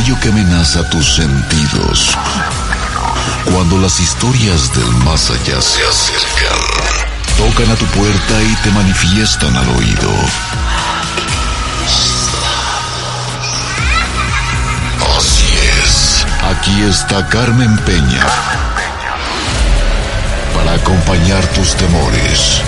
aquello que amenaza tus sentidos. Cuando las historias del más allá se acercan, tocan a tu puerta y te manifiestan al oído. Así es, aquí está Carmen Peña para acompañar tus temores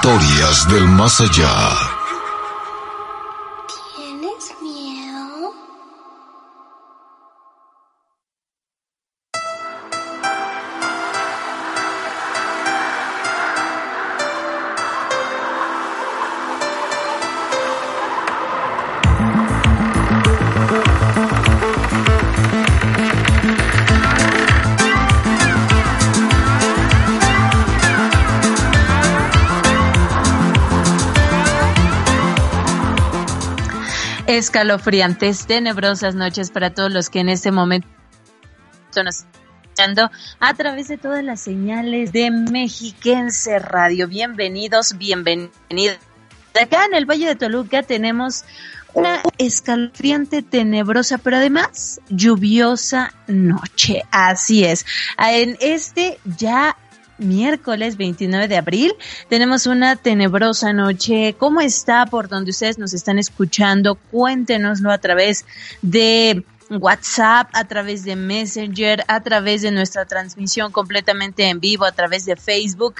Historias del más allá. Escalofriantes, tenebrosas noches para todos los que en este momento nos están a través de todas las señales de Mexiquense Radio. Bienvenidos, bienvenidos. Acá en el Valle de Toluca tenemos una escalofriante, tenebrosa, pero además lluviosa noche. Así es. En este ya miércoles 29 de abril. Tenemos una tenebrosa noche. ¿Cómo está por donde ustedes nos están escuchando? Cuéntenoslo a través de WhatsApp, a través de Messenger, a través de nuestra transmisión completamente en vivo, a través de Facebook.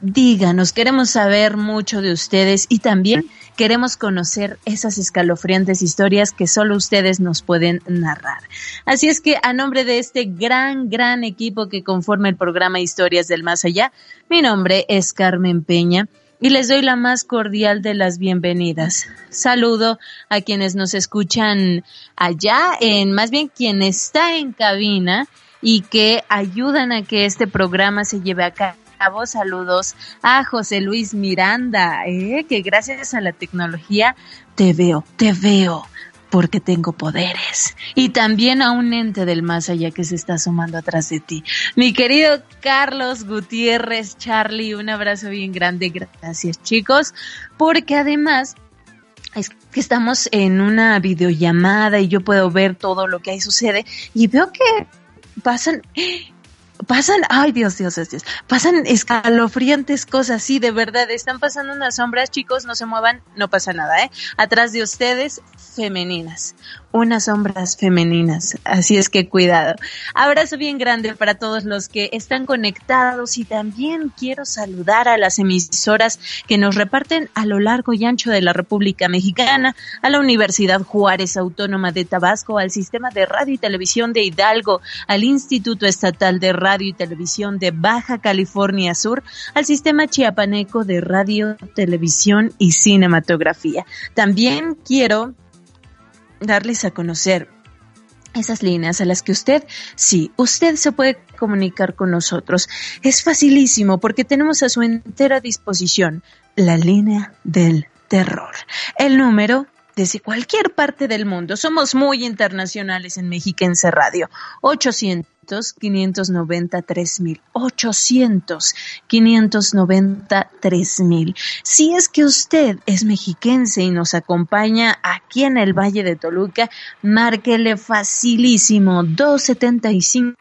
Díganos, queremos saber mucho de ustedes y también queremos conocer esas escalofriantes historias que solo ustedes nos pueden narrar. Así es que a nombre de este gran, gran equipo que conforma el programa Historias del Más Allá, mi nombre es Carmen Peña y les doy la más cordial de las bienvenidas. Saludo a quienes nos escuchan allá, en más bien quien está en cabina y que ayudan a que este programa se lleve a cabo saludos a José Luis Miranda, ¿eh? que gracias a la tecnología te veo, te veo porque tengo poderes. Y también a un ente del más allá que se está sumando atrás de ti. Mi querido Carlos Gutiérrez, Charlie, un abrazo bien grande. Gracias chicos, porque además es que estamos en una videollamada y yo puedo ver todo lo que ahí sucede y veo que pasan pasan, ay Dios, Dios, Dios, pasan escalofriantes cosas, sí, de verdad, están pasando unas sombras, chicos, no se muevan, no pasa nada, ¿eh? Atrás de ustedes, femeninas, unas sombras femeninas, así es que cuidado. Abrazo bien grande para todos los que están conectados y también quiero saludar a las emisoras que nos reparten a lo largo y ancho de la República Mexicana, a la Universidad Juárez Autónoma de Tabasco, al Sistema de Radio y Televisión de Hidalgo, al Instituto Estatal de Radio y Televisión de Baja California Sur, al Sistema Chiapaneco de Radio, Televisión y Cinematografía. También quiero darles a conocer esas líneas a las que usted, sí, usted se puede comunicar con nosotros. Es facilísimo porque tenemos a su entera disposición la línea del terror. El número desde cualquier parte del mundo. Somos muy internacionales en Mexiquense Radio. 800 593 mil. 800 593 mil. Si es que usted es mexiquense y nos acompaña aquí en el Valle de Toluca, márquele facilísimo 275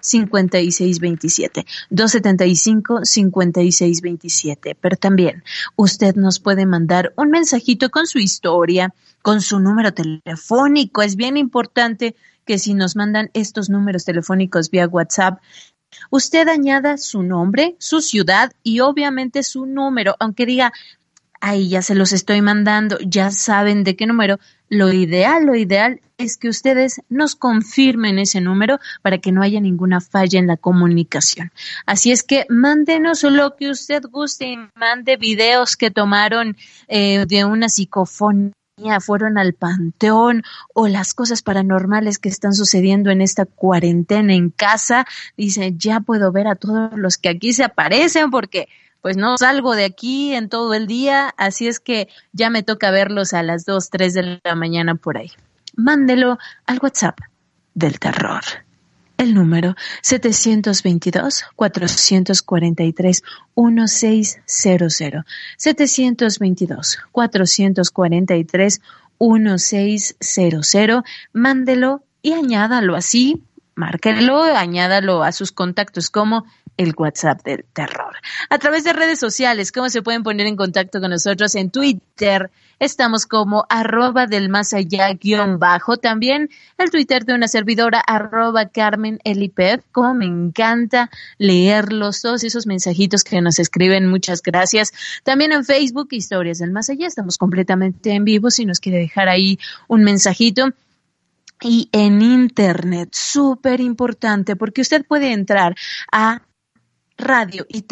5627 275 5627 pero también usted nos puede mandar un mensajito con su historia con su número telefónico es bien importante que si nos mandan estos números telefónicos vía WhatsApp, usted añada su nombre, su ciudad y obviamente su número, aunque diga, ahí ya se los estoy mandando, ya saben de qué número. Lo ideal, lo ideal es que ustedes nos confirmen ese número para que no haya ninguna falla en la comunicación. Así es que mándenos lo que usted guste y mande videos que tomaron eh, de una psicofonía fueron al panteón o las cosas paranormales que están sucediendo en esta cuarentena en casa, dice, ya puedo ver a todos los que aquí se aparecen porque pues no salgo de aquí en todo el día, así es que ya me toca verlos a las 2, 3 de la mañana por ahí. Mándelo al WhatsApp del terror. El número 722-443-1600. 722-443-1600. Mándelo y añádalo así, márquelo, añádalo a sus contactos como el WhatsApp del terror. A través de redes sociales, ¿cómo se pueden poner en contacto con nosotros? En Twitter estamos como arroba del más allá guion bajo. También el Twitter de una servidora arroba Carmen. Como me encanta leerlos, todos esos mensajitos que nos escriben. Muchas gracias. También en Facebook, Historias del Más Allá. Estamos completamente en vivo. Si nos quiere dejar ahí un mensajito y en Internet, súper importante, porque usted puede entrar a radio y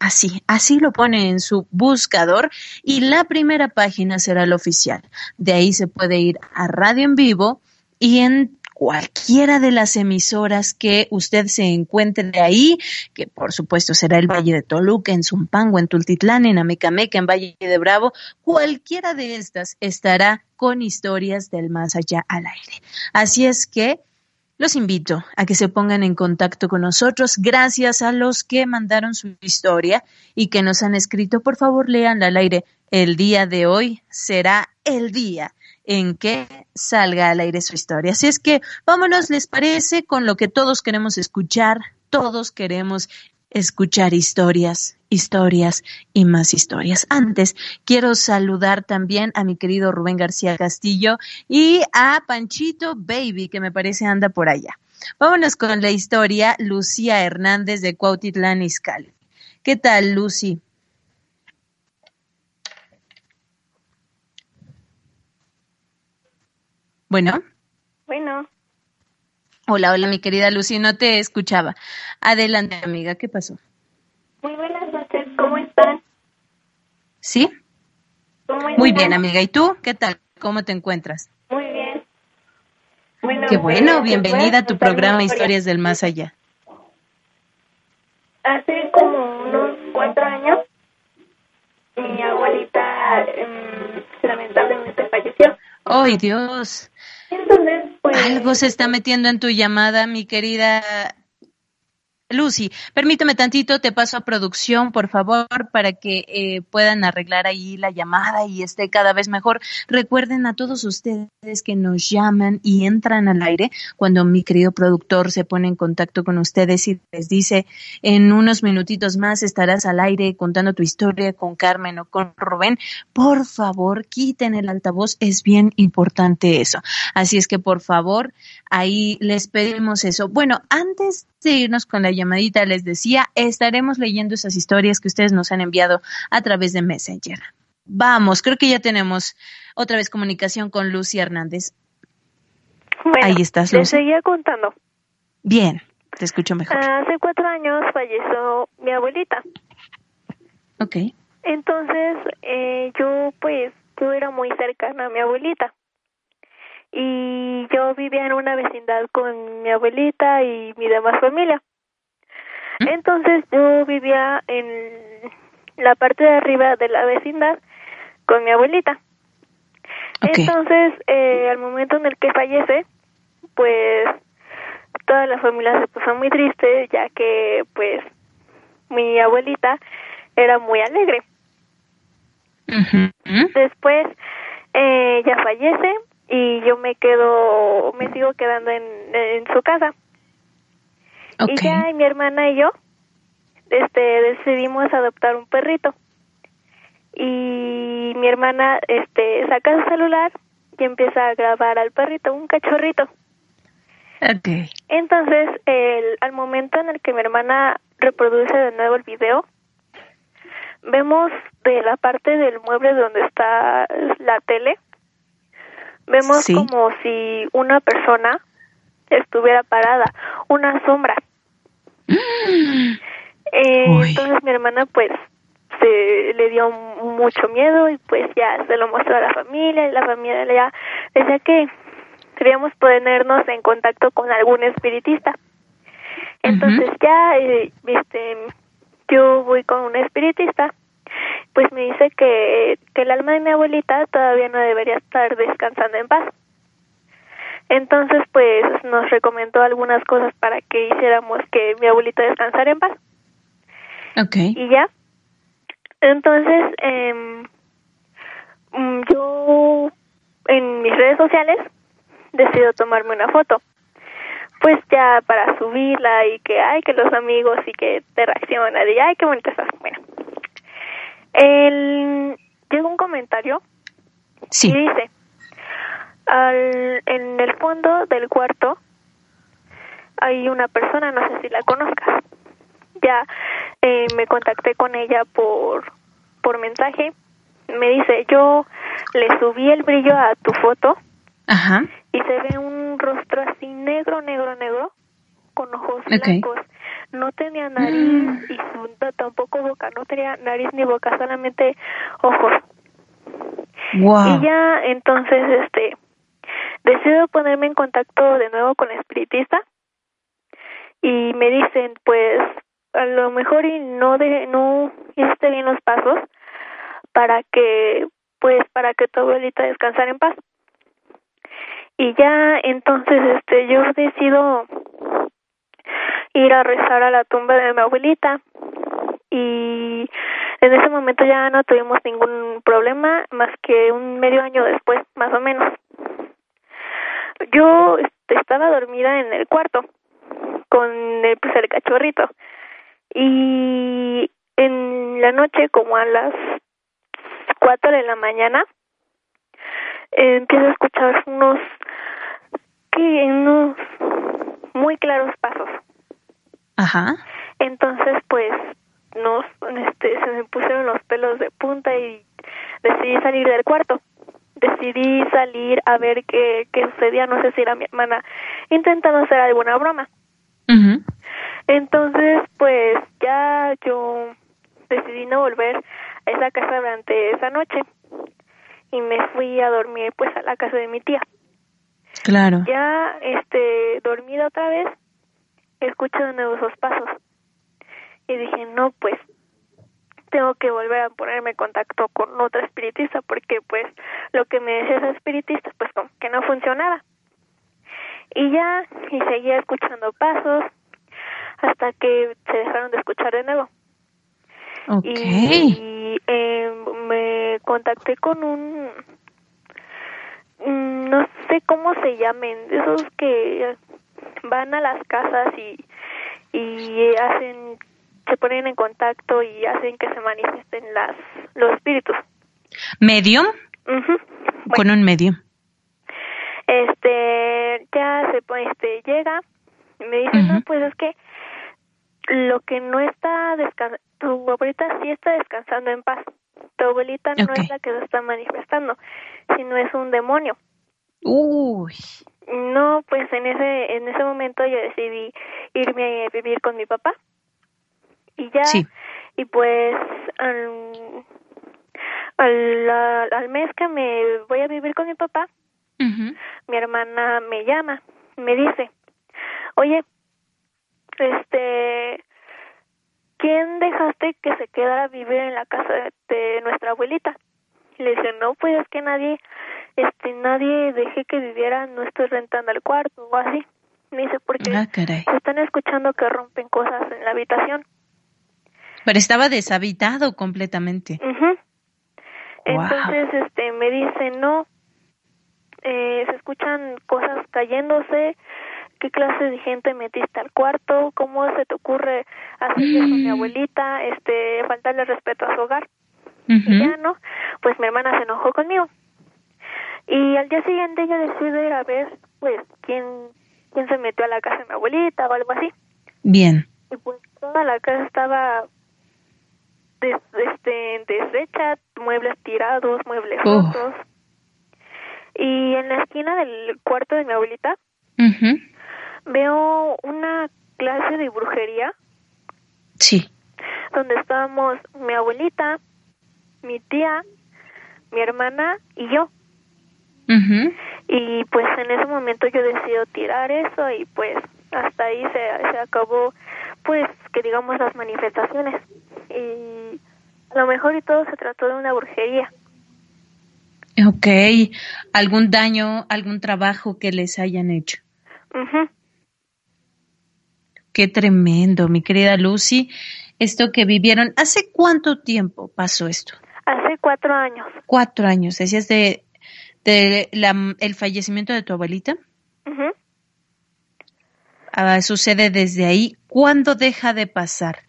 así, así lo pone en su buscador y la primera página será la oficial. De ahí se puede ir a radio en vivo y en cualquiera de las emisoras que usted se encuentre ahí, que por supuesto será el Valle de Toluca, en Zumpango, en Tultitlán, en Amecameca, en Valle de Bravo, cualquiera de estas estará con historias del más allá al aire. Así es que los invito a que se pongan en contacto con nosotros. Gracias a los que mandaron su historia y que nos han escrito. Por favor, leanla al aire. El día de hoy será el día en que salga al aire su historia. Así es que vámonos, ¿les parece? Con lo que todos queremos escuchar, todos queremos escuchar historias, historias y más historias. Antes, quiero saludar también a mi querido Rubén García Castillo y a Panchito Baby, que me parece anda por allá. Vámonos con la historia Lucía Hernández de Cuautitlán Izcalli. ¿Qué tal, Lucy? Bueno. Bueno. Hola, hola, mi querida Lucy, no te escuchaba. Adelante, amiga, ¿qué pasó? Muy buenas noches, ¿cómo están? ¿Sí? Muy bien, amiga. ¿Y tú? ¿Qué tal? ¿Cómo te encuentras? Muy bien. Bueno, Qué bueno, bienvenida a tu programa Historias del Más Allá. Hace como unos cuatro años, mi abuelita eh, lamentablemente falleció. ¡Ay, Dios! Pues... Algo se está metiendo en tu llamada, mi querida Lucy, permíteme tantito, te paso a producción, por favor, para que eh, puedan arreglar ahí la llamada y esté cada vez mejor. Recuerden a todos ustedes que nos llaman y entran al aire cuando mi querido productor se pone en contacto con ustedes y les dice en unos minutitos más estarás al aire contando tu historia con Carmen o con Rubén. Por favor, quiten el altavoz, es bien importante eso. Así es que por favor, ahí les pedimos eso. Bueno, antes de irnos con la llamadita, les decía, estaremos leyendo esas historias que ustedes nos han enviado a través de Messenger. Vamos, creo que ya tenemos otra vez comunicación con Lucy Hernández. Bueno, Ahí estás, Lucy. seguía contando. Bien, te escucho mejor. Hace cuatro años falleció mi abuelita. Ok. Entonces, eh, yo pues, yo era muy cercana a mi abuelita. Y yo vivía en una vecindad con mi abuelita y mi demás familia. ¿Mm? Entonces, yo vivía en la parte de arriba de la vecindad con mi abuelita. Entonces, eh, al momento en el que fallece, pues toda la familia se puso muy triste, ya que pues mi abuelita era muy alegre. Después eh, ella fallece y yo me quedo, me sigo quedando en, en su casa. Y ya y mi hermana y yo este decidimos adoptar un perrito. Y mi hermana este saca su celular y empieza a grabar al perrito, un cachorrito. Ok. Entonces, el, al momento en el que mi hermana reproduce de nuevo el video, vemos de la parte del mueble donde está la tele, vemos Sí. como si una persona estuviera parada, una sombra. Eh, Uy. entonces mi hermana pues se le dio mucho miedo y pues ya se lo mostró a la familia y la familia ya decía que queríamos ponernos en contacto con algún espiritista. Entonces ya eh, este yo voy con un espiritista pues me dice que, que el alma de mi abuelita todavía no debería estar descansando en paz. Entonces, pues nos recomendó algunas cosas para que hiciéramos que mi abuelita descansara en paz. Okay. Y ya. Entonces, eh, yo en mis redes sociales decido tomarme una foto. Pues ya para subirla y que hay que los amigos y que te reaccionan y ay, qué bonita estás. Bueno, el, llega un comentario Sí. y dice, al, en el fondo del cuarto hay una persona, no sé si la conozcas. Ya eh, me contacté con ella por, por mensaje. Me dice, yo le subí el brillo a tu foto Ajá. y se ve un rostro así negro, negro, negro, con ojos blancos. No tenía nariz y su, tampoco boca, no tenía nariz ni boca, solamente ojos. Wow. Y ya entonces, este, decido ponerme en contacto de nuevo con el espiritista y me dicen, pues, a lo mejor y no de, no hiciste bien los pasos para que, pues, para que tu abuelita descansara en paz. Y ya entonces, este, yo decido ir a rezar a la tumba de mi abuelita. Y en ese momento ya no tuvimos ningún problema más que un medio año después, más o menos. Yo estaba dormida en el cuarto con el, pues, el cachorrito. Y en la noche como a las cuatro de la mañana empiezo a escuchar unos que unos muy claros pasos Ajá. entonces, pues, nos, este, se me pusieron los pelos de punta y decidí salir del cuarto. Decidí salir a ver qué, qué sucedía. No sé si era mi hermana intentando hacer alguna broma. Ujú. Entonces, pues, ya yo decidí no volver a esa casa durante esa noche y me fui a dormir, pues, a la casa de mi tía. Claro. Ya, este, dormida otra vez, escucho de nuevo esos pasos. Y dije, no, pues, tengo que volver a ponerme en contacto con otra espiritista porque, pues, lo que me decía esa espiritista, pues, como que no funcionaba. Y ya, y seguía escuchando pasos hasta que se dejaron de escuchar de nuevo. Y eh, me contacté con un, mm, no sé cómo se llamen, esos que van a las casas y, y hacen, se ponen en contacto y hacen que se manifiesten las, los espíritus. ¿Medium? Con un medium. este ya se pone este llega y me dice no pues es que lo que no está descansando tu abuelita sí está descansando en paz tu abuelita no es la que se está manifestando sino es un demonio Uy. No pues en ese en ese momento yo decidí irme a vivir con mi papá y ya Sí. y pues al, al, mes que me voy a vivir con mi papá mi hermana me llama, me dice, oye, este, ¿quién dejaste que se quedara a vivir en la casa de, de nuestra abuelita? Y le dice, no, pues es que nadie, este, nadie dejé que viviera, no estoy rentando el cuarto o así. Me dice, porque Ah, se están escuchando que rompen cosas en la habitación. Pero estaba deshabitado completamente. Wow. Entonces, este, me dice, no, eh, se escuchan cosas cayéndose, qué clase de gente metiste al cuarto, cómo se te ocurre hacer eso a mi Mm. abuelita, este, faltarle respeto a su hogar. Y ya, ¿no? Pues mi hermana se enojó conmigo. Y al día siguiente yo decidí ir a ver, pues, quién, quién se metió a la casa de mi abuelita o algo así. Bien. Y pues toda la casa estaba des- este, deshecha, muebles tirados, muebles Oh. rotos. Y en la esquina del cuarto de mi abuelita veo una clase de brujería Sí. donde estábamos mi abuelita, mi tía, mi hermana y yo. Y pues en ese momento yo decido tirar eso y pues hasta ahí se, se acabó pues que digamos las manifestaciones. Y a lo mejor y todo se trató de una brujería. Ok. ¿Algún daño, algún trabajo que les hayan hecho? Qué tremendo, mi querida Lucy. Esto que vivieron, ¿hace cuánto tiempo pasó esto? Hace cuatro años. Cuatro años. ¿Decías de, de el fallecimiento de tu abuelita? Ah, sucede desde ahí. ¿Cuándo deja de pasar?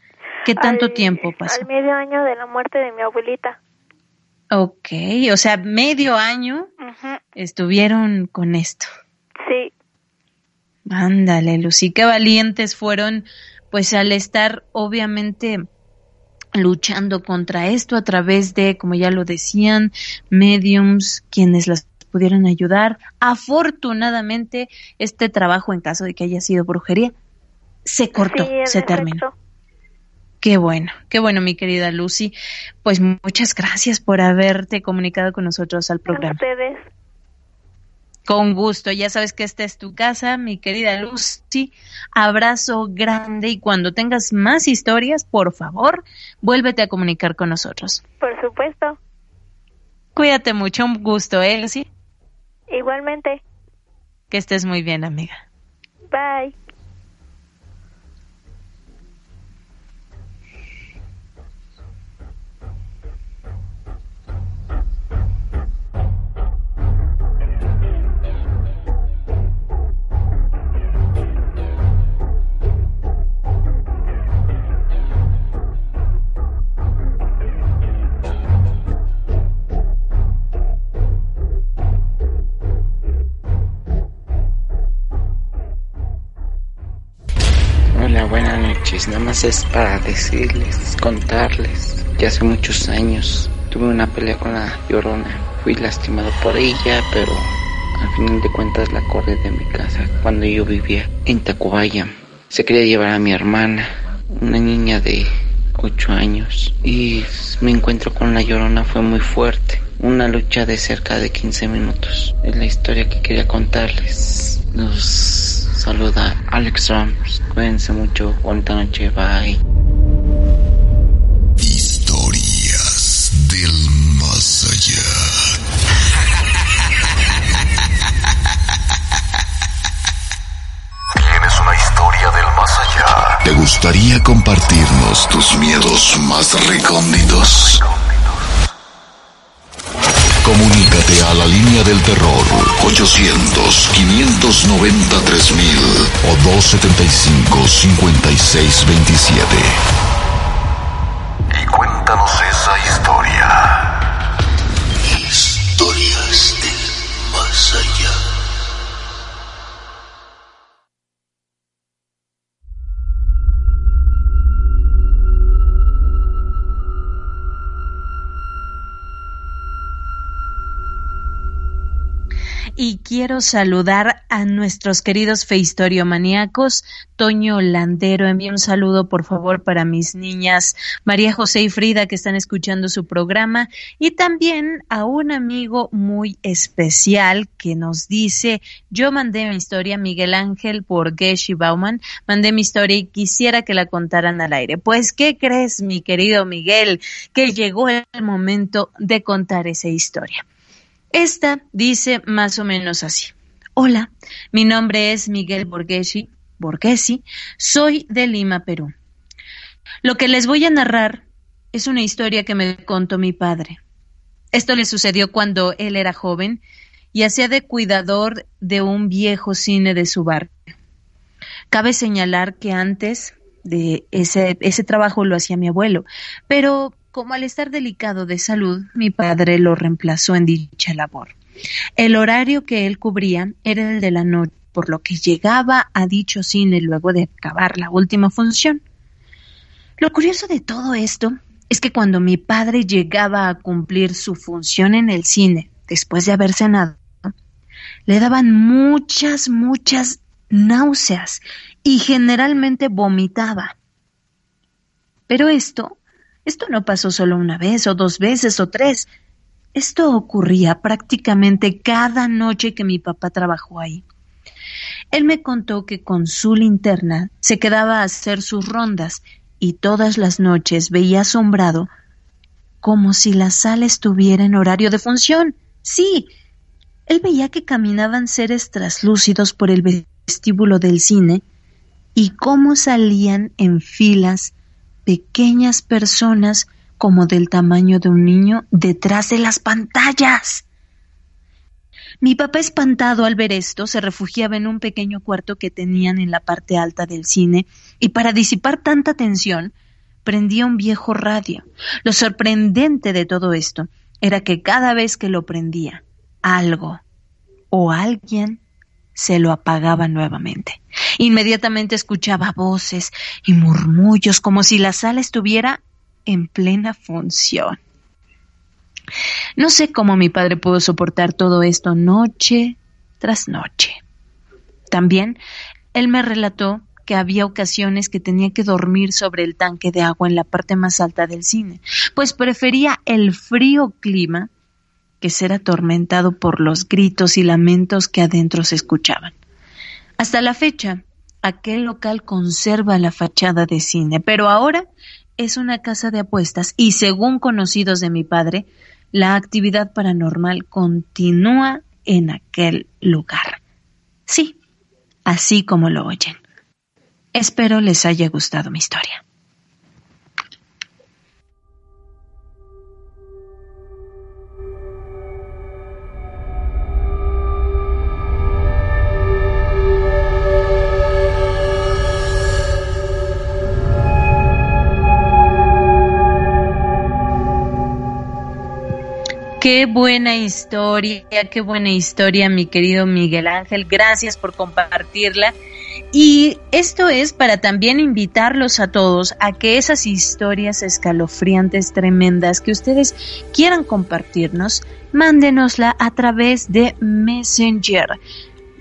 ¿Qué tanto tiempo pasó? Al medio año de la muerte de mi abuelita. Ok, o sea, medio año estuvieron con esto. Sí. Ándale, Lucy, qué valientes fueron, pues al estar obviamente luchando contra esto a través de, como ya lo decían, mediums, quienes las pudieran ayudar. Afortunadamente, este trabajo, en caso de que haya sido brujería, se cortó, se terminó. Qué bueno, qué bueno, mi querida Lucy. Pues muchas gracias por haberte comunicado con nosotros al programa. ustedes. Con gusto, ya sabes que esta es tu casa, mi querida Lucy. Abrazo grande y cuando tengas más historias, por favor, vuélvete a comunicar con nosotros. Por supuesto. Cuídate mucho, un gusto, ¿eh, Lucy? Igualmente. Que estés muy bien, amiga. Bye. Nada más es para decirles, contarles que hace muchos años tuve una pelea con la llorona. Fui lastimado por ella, pero al final de cuentas la corrí de mi casa cuando yo vivía en Tacubaya. Se quería llevar a mi hermana, una niña de 8 años, y mi encuentro con la llorona fue muy fuerte. Una lucha de cerca de 15 minutos. Es la historia que quería contarles. Los saluda Alex Rams. Cuídense mucho. Buena noche. Bye. Historias del más allá. ¿Tienes una historia del más allá? ¿Te gustaría compartirnos tus miedos más recónditos? Comunícate a la línea del terror 800-593-3000 o 275-5627. Y cuéntanos y quiero saludar a nuestros queridos maníacos. Toño Landero, envíe un saludo por favor para mis niñas María José y Frida que están escuchando su programa y también a un amigo muy especial que nos dice, yo mandé mi historia, Miguel Ángel por Geshi Bauman, mandé mi historia y quisiera que la contaran al aire. Pues, ¿qué crees, mi querido Miguel? Que llegó el momento de contar esa historia. Esta dice más o menos así. Hola, mi nombre es Miguel Borghesi, Borghesi, soy de Lima, Perú. Lo que les voy a narrar es una historia que me contó mi padre. Esto le sucedió cuando él era joven y hacía de cuidador de un viejo cine de su barrio. Cabe señalar que antes de ese, ese trabajo lo hacía mi abuelo, pero como al estar delicado de salud, mi padre lo reemplazó en dicha labor. El horario que él cubría era el de la noche, por lo que llegaba a dicho cine luego de acabar la última función. Lo curioso de todo esto es que cuando mi padre llegaba a cumplir su función en el cine, después de haber cenado, le daban muchas, muchas náuseas y generalmente vomitaba. Pero esto esto no pasó solo una vez o dos veces o tres. Esto ocurría prácticamente cada noche que mi papá trabajó ahí. Él me contó que con su linterna se quedaba a hacer sus rondas y todas las noches veía asombrado como si la sala estuviera en horario de función. Sí, él veía que caminaban seres traslúcidos por el vestíbulo del cine y cómo salían en filas pequeñas personas como del tamaño de un niño detrás de las pantallas. Mi papá, espantado al ver esto, se refugiaba en un pequeño cuarto que tenían en la parte alta del cine y para disipar tanta tensión, prendía un viejo radio. Lo sorprendente de todo esto era que cada vez que lo prendía, algo o alguien se lo apagaba nuevamente. Inmediatamente escuchaba voces y murmullos como si la sala estuviera en plena función. No sé cómo mi padre pudo soportar todo esto noche tras noche. También él me relató que había ocasiones que tenía que dormir sobre el tanque de agua en la parte más alta del cine, pues prefería el frío clima que ser atormentado por los gritos y lamentos que adentro se escuchaban. Hasta la fecha, aquel local conserva la fachada de cine, pero ahora es una casa de apuestas y según conocidos de mi padre, la actividad paranormal continúa en aquel lugar. Sí, así como lo oyen. Espero les haya gustado mi historia. Qué buena historia, qué buena historia, mi querido Miguel Ángel. Gracias por compartirla. Y esto es para también invitarlos a todos a que esas historias escalofriantes, tremendas, que ustedes quieran compartirnos, mándenosla a través de Messenger.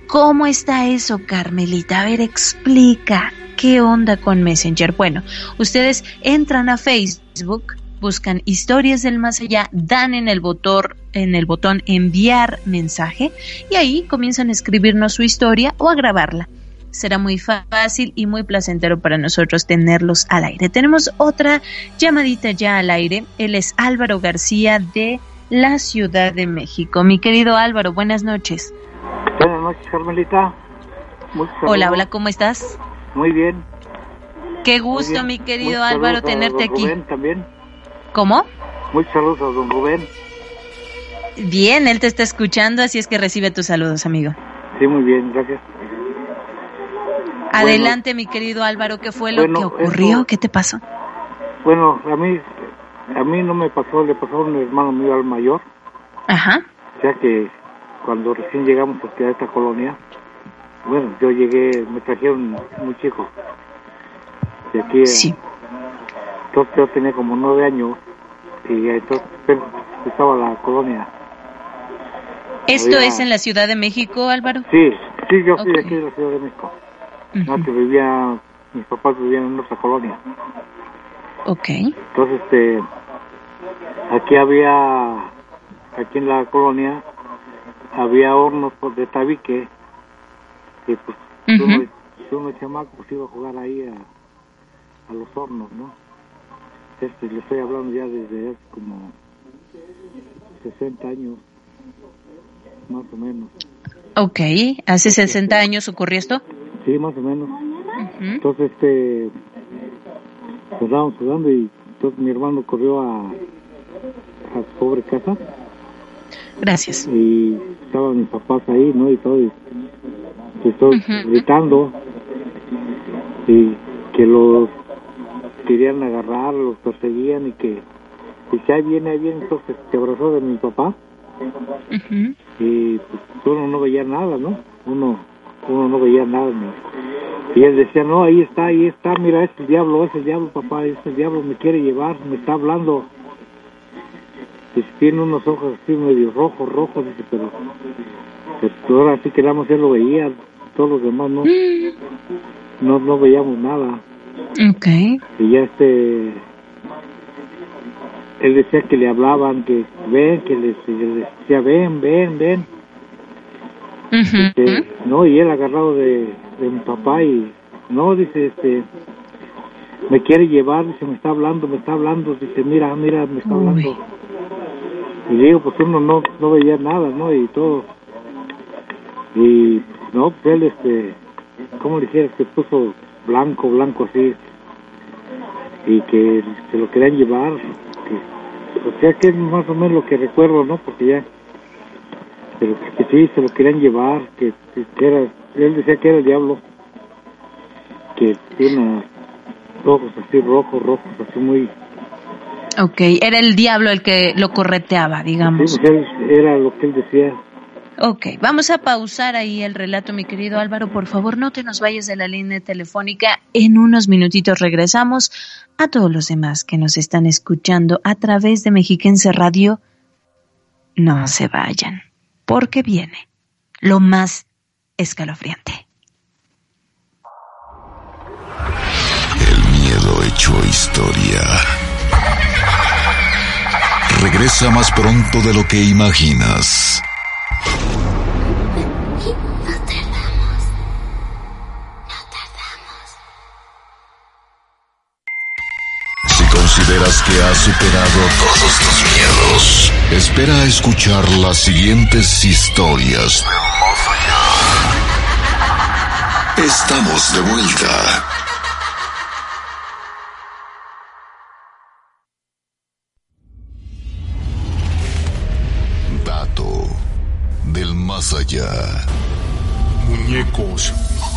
¿Cómo está eso, Carmelita? A ver, explica. ¿Qué onda con Messenger? Bueno, ustedes entran a Facebook buscan historias del más allá, dan en el botón, en el botón enviar mensaje y ahí comienzan a escribirnos su historia o a grabarla. Será muy fácil y muy placentero para nosotros tenerlos al aire. Tenemos otra llamadita ya al aire. Él es Álvaro García de la Ciudad de México. Mi querido Álvaro, buenas noches. Buenas noches, Carmelita. Hola, hola, ¿cómo estás? Muy bien. Qué gusto, mi querido Álvaro, tenerte aquí. también. ¿Cómo? Muchos saludos a don Rubén. Bien, él te está escuchando, así es que recibe tus saludos, amigo. Sí, muy bien, gracias. Adelante, mi querido Álvaro, ¿qué fue lo que ocurrió? ¿Qué te pasó? Bueno, a mí, a mí no me pasó, le pasó a un hermano mío al mayor. Ajá. O sea que cuando recién llegamos aquí a esta colonia, bueno, yo llegué, me trajeron muy chico. De aquí sí. Entonces yo tenía como nueve años y entonces estaba la colonia. ¿Esto es en la Ciudad de México, Álvaro? Sí, sí, yo soy de aquí de la Ciudad de México. Antes vivía, mis papás vivían en nuestra colonia. Ok. Entonces, este, aquí había, aquí en la colonia, había hornos de tabique y pues uno, uno chamaco pues iba a jugar ahí a, a los hornos, ¿no? Este, le estoy hablando ya desde hace como 60 años, más o menos. Ok, ¿hace 60 años ocurrió esto? Sí, más o menos. Entonces, este, estábamos jugando y entonces mi hermano corrió a, a su pobre casa. Gracias. Y estaban mis papás ahí, ¿no? Y todo, y, estoy gritando y que los querían agarrar, los perseguían y que y ahí viene, ahí viene, entonces se abrazó de mi papá y pues, uno no veía nada, ¿no? Uno uno no veía nada. Y él decía, no, ahí está, ahí está, mira, es el diablo, es el diablo, papá, es el diablo, me quiere llevar, me está hablando. Y tiene unos ojos así medio rojos, rojos, dice, pero pues, ahora sí que más él lo veía, todos los demás no, no, no veíamos nada. Okay. Y ya este, él decía que le hablaban, que ven, que les, decía, ven, ven, ven. Este, no, y él agarrado de, de mi papá y, no, dice, este, me quiere llevar, dice, me está hablando, me está hablando, dice, mira, mira, me está hablando. y digo, pues uno no, no veía nada, ¿no? Y todo. Y no, pues él, este, ¿cómo le dijera? Se puso blanco, blanco así. Y que se lo querían llevar. Que, o sea, que es más o menos lo que recuerdo, ¿no? Porque ya. Pero que, sí, se lo querían llevar. Que, que, era. Él decía que era el diablo. Que tiene ojos así rojos, rojos, así muy Ok, era el diablo el que lo correteaba, digamos. Sí, pues era lo que él decía. Ok, vamos a pausar ahí el relato, mi querido Álvaro. Por favor, no te nos vayas de la línea telefónica. En unos minutitos regresamos. A todos los demás que nos están escuchando a través de Mexiquense Radio, no se vayan, porque viene lo más escalofriante. El miedo hecho historia regresa más pronto de lo que imaginas. Consideras que has superado todos tus miedos, espera a escuchar las siguientes historias. Estamos de vuelta. Allá. Muñecos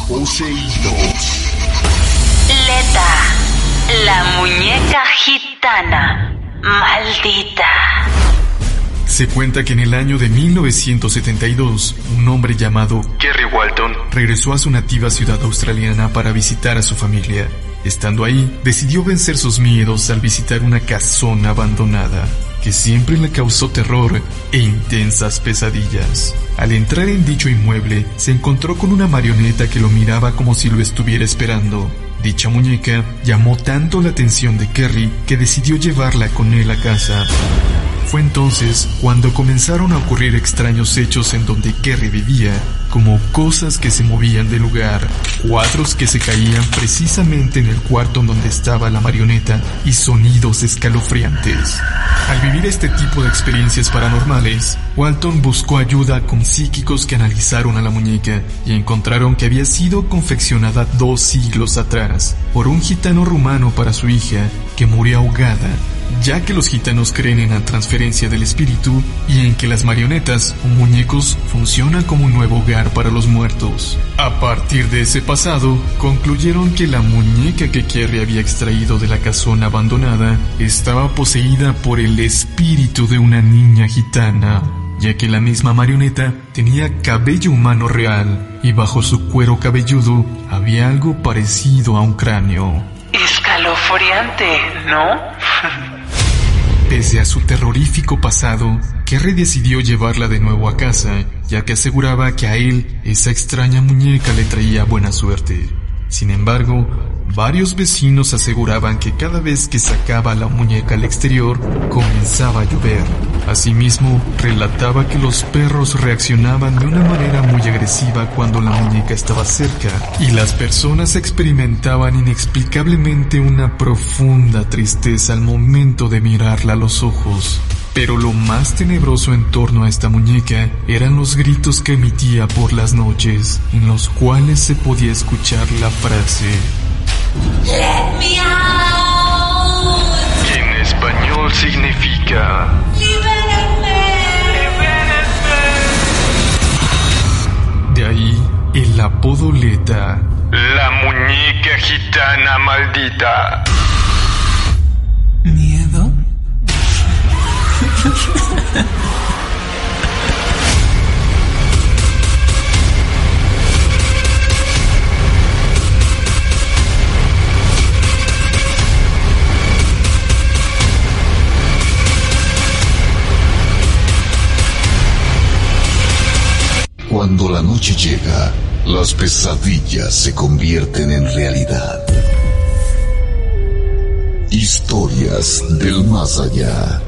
poseídos. Leta, la muñeca gitana. Maldita. Se cuenta que en el año de 1972, un hombre llamado Kerry Walton regresó a su nativa ciudad australiana para visitar a su familia. Estando ahí, decidió vencer sus miedos al visitar una casona abandonada que siempre le causó terror e intensas pesadillas. Al entrar en dicho inmueble, se encontró con una marioneta que lo miraba como si lo estuviera esperando. Dicha muñeca llamó tanto la atención de Kerry que decidió llevarla con él a casa. Fue entonces cuando comenzaron a ocurrir extraños hechos en donde Kerry vivía, como cosas que se movían del lugar, cuadros que se caían precisamente en el cuarto donde estaba la marioneta y sonidos escalofriantes. Al vivir este tipo de experiencias paranormales, Walton buscó ayuda con psíquicos que analizaron a la muñeca y encontraron que había sido confeccionada dos siglos atrás por un gitano rumano para su hija que murió ahogada ya que los gitanos creen en la transferencia del espíritu y en que las marionetas o muñecos funcionan como un nuevo hogar para los muertos. A partir de ese pasado, concluyeron que la muñeca que Kerry había extraído de la casona abandonada estaba poseída por el espíritu de una niña gitana, ya que la misma marioneta tenía cabello humano real y bajo su cuero cabelludo había algo parecido a un cráneo. Escalofriante, ¿no? Pese a su terrorífico pasado, Kerry decidió llevarla de nuevo a casa, ya que aseguraba que a él esa extraña muñeca le traía buena suerte. Sin embargo, Varios vecinos aseguraban que cada vez que sacaba la muñeca al exterior, comenzaba a llover. Asimismo, relataba que los perros reaccionaban de una manera muy agresiva cuando la muñeca estaba cerca, y las personas experimentaban inexplicablemente una profunda tristeza al momento de mirarla a los ojos. Pero lo más tenebroso en torno a esta muñeca eran los gritos que emitía por las noches, en los cuales se podía escuchar la frase Let me out. Que en español significa Libérenme. De ahí el apodo Leta. La muñeca gitana maldita. ¿Miedo? Cuando la noche llega, las pesadillas se convierten en realidad. Historias del más allá.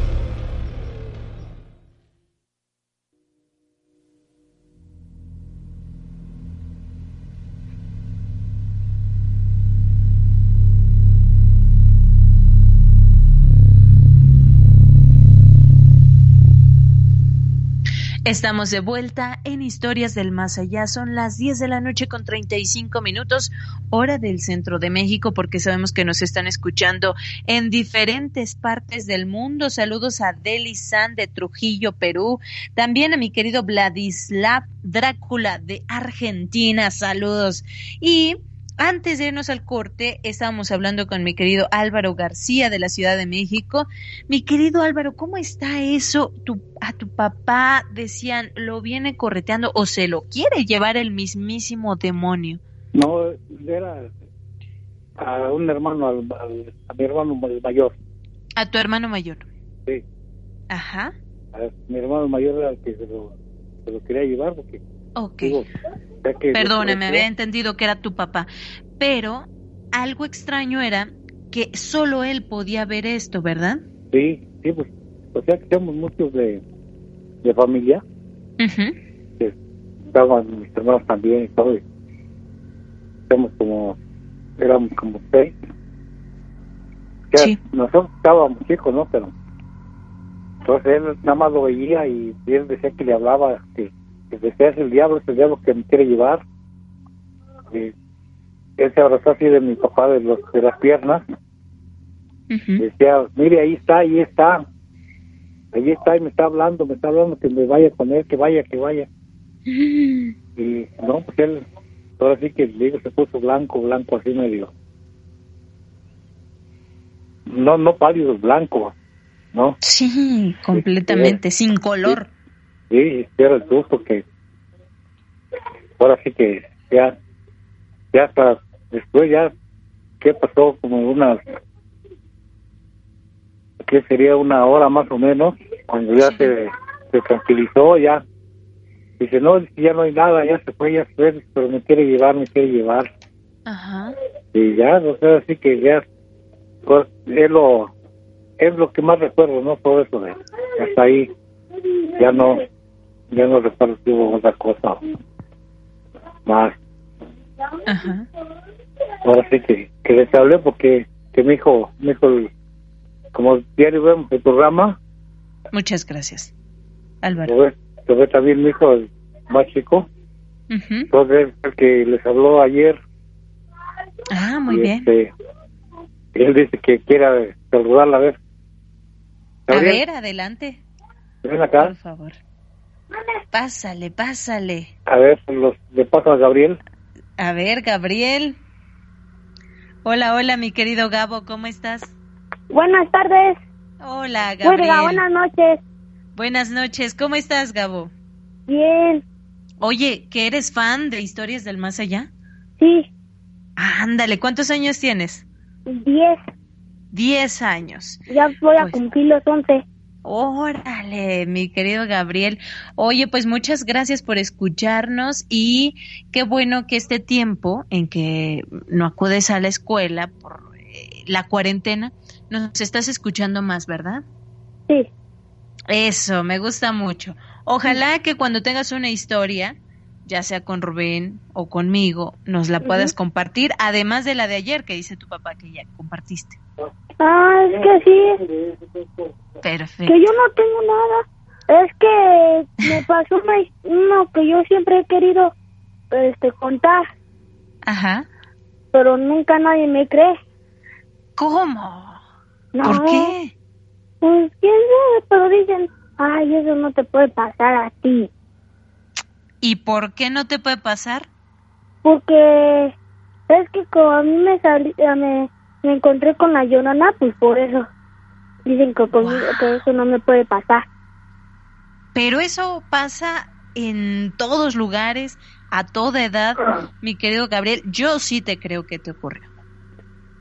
Estamos de vuelta en Historias del Más Allá. Son las 10 de la noche con 35 minutos, hora del centro de México, porque sabemos que nos están escuchando en diferentes partes del mundo. Saludos a Deli San de Trujillo, Perú. También a mi querido Vladislav Drácula de Argentina. Saludos. Y antes de irnos al corte, estábamos hablando con mi querido Álvaro García de la Ciudad de México. Mi querido Álvaro, ¿cómo está eso? Tu, a tu papá decían, lo viene correteando o se lo quiere llevar el mismísimo demonio. No, era a un hermano, al, al- a mi hermano mayor. A tu hermano mayor. Sí, Ajá. a mi hermano mayor era el que se lo, se lo quería llevar porque, Ok. digo. Perdóneme, había entendido que era tu papá. Pero algo extraño era que solo él podía ver esto, ¿verdad? Sí, sí, pues, o sea que somos muchos de, de familia, Ujú. que estaban mis hermanos también y todo, y somos como, éramos como seis. O sea, Sí. Nosotros estábamos chicos, ¿no? Pero, entonces él nada más lo veía y él decía que le hablaba, que, que decía es el diablo, es el diablo que me quiere llevar. Y él se abrazó así de mi papá de, los, de las piernas Ujú. decía, mire, ahí está, ahí está, ahí está y me está hablando, me está hablando que me vaya con él, que vaya, que vaya. Y no, pues él, ahora sí que digo, se puso blanco, blanco así medio. No, no pálido, blanco, ¿no? Sí, completamente, sin color. Sí, era el susto que ahora sí que ya, ya hasta después ya, ¿qué pasó? Como unas, ¿qué sería una hora más o menos? Cuando ya Sí. se, se tranquilizó, ya, dice, no, ya no hay nada, ya se fue, ya se fue, pero me quiere llevar, me quiere llevar. Ajá. Y ya, o sea, así que ya, pues, es lo, es lo que más recuerdo, ¿no? Todo eso de, hasta ahí, ya no, ya no recuerdo si hubo otra cosa más. Ajá. Ahora sí que, que les hablé porque que mi hijo, mi hijo, como diario vemos el programa, Muchas gracias, lo Álvaro. ve, lo ve también mi hijo, el más chico, Ujú. entonces es el que les habló ayer. Ah, muy bien. este, él dice que quiera saludarla, a ver. A ver, adelante, Ven acá, por favor. Pásale, pásale. a ver, los de paso a Gabriel. A ver, Gabriel. Hola, hola, mi querido Gabo, ¿cómo estás? Buenas tardes. Hola, Oiga, Gabriel. buenas noches. Buenas noches, ¿cómo estás, Gabo? Bien. Oye, ¿que eres fan de Historias del Más Allá? Sí, Ándale, ¿cuántos años tienes? diez. Diez años. Ya voy a Pues- cumplir los once. Órale, mi querido Gabriel. Oye, pues muchas gracias por escucharnos y qué bueno que este tiempo en que no acudes a la escuela por eh, la cuarentena, nos estás escuchando más, ¿verdad? Sí. Eso, me gusta mucho. Ojalá que cuando tengas una historia, ya sea con Rubén o conmigo, nos la puedas Ujú. compartir, además de la de ayer que dice tu papá que ya compartiste. Ah, es que sí. Perfecto. Que yo no tengo nada. Es que me pasó una, uno que yo siempre he querido este contar, Ajá. pero nunca nadie me cree. ¿Cómo? No. ¿Por qué? Pues quién sabe, pero dicen, ay, eso no te puede pasar a ti. ¿Y por qué no te puede pasar? Porque es que como a mí me salí, me, me encontré con la llorona, pues por eso. Dicen que conmigo, Wow. que eso no me puede pasar. Pero eso pasa en todos lugares, a toda edad, mi querido Gabriel. Yo sí te creo que te ocurrió.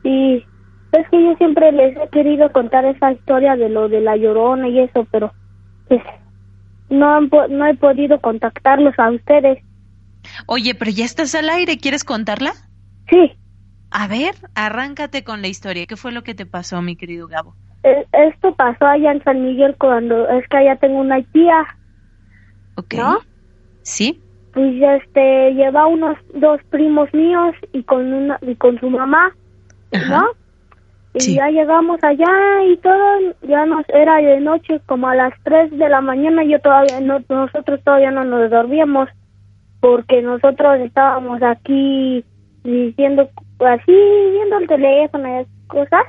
Y es que yo siempre les he querido contar esa historia de lo de la llorona y eso, pero pues no, han no he podido contactarlos a ustedes. Oye, pero ya estás al aire, ¿quieres contarla? Sí, A ver, arráncate con la historia. ¿Qué fue lo que te pasó, mi querido Gabo? e- esto pasó allá en San Miguel cuando es que allá tengo una tía, ¿Ok? ¿No? ¿Sí? pues este lleva unos dos primos míos y con una y con su mamá, ¿no? Y ya llegamos allá y todo, ya nos era de noche, como a las 3 de la mañana, yo todavía no, nosotros todavía no nos dormíamos, porque nosotros estábamos aquí diciendo, así, viendo el teléfono y esas cosas.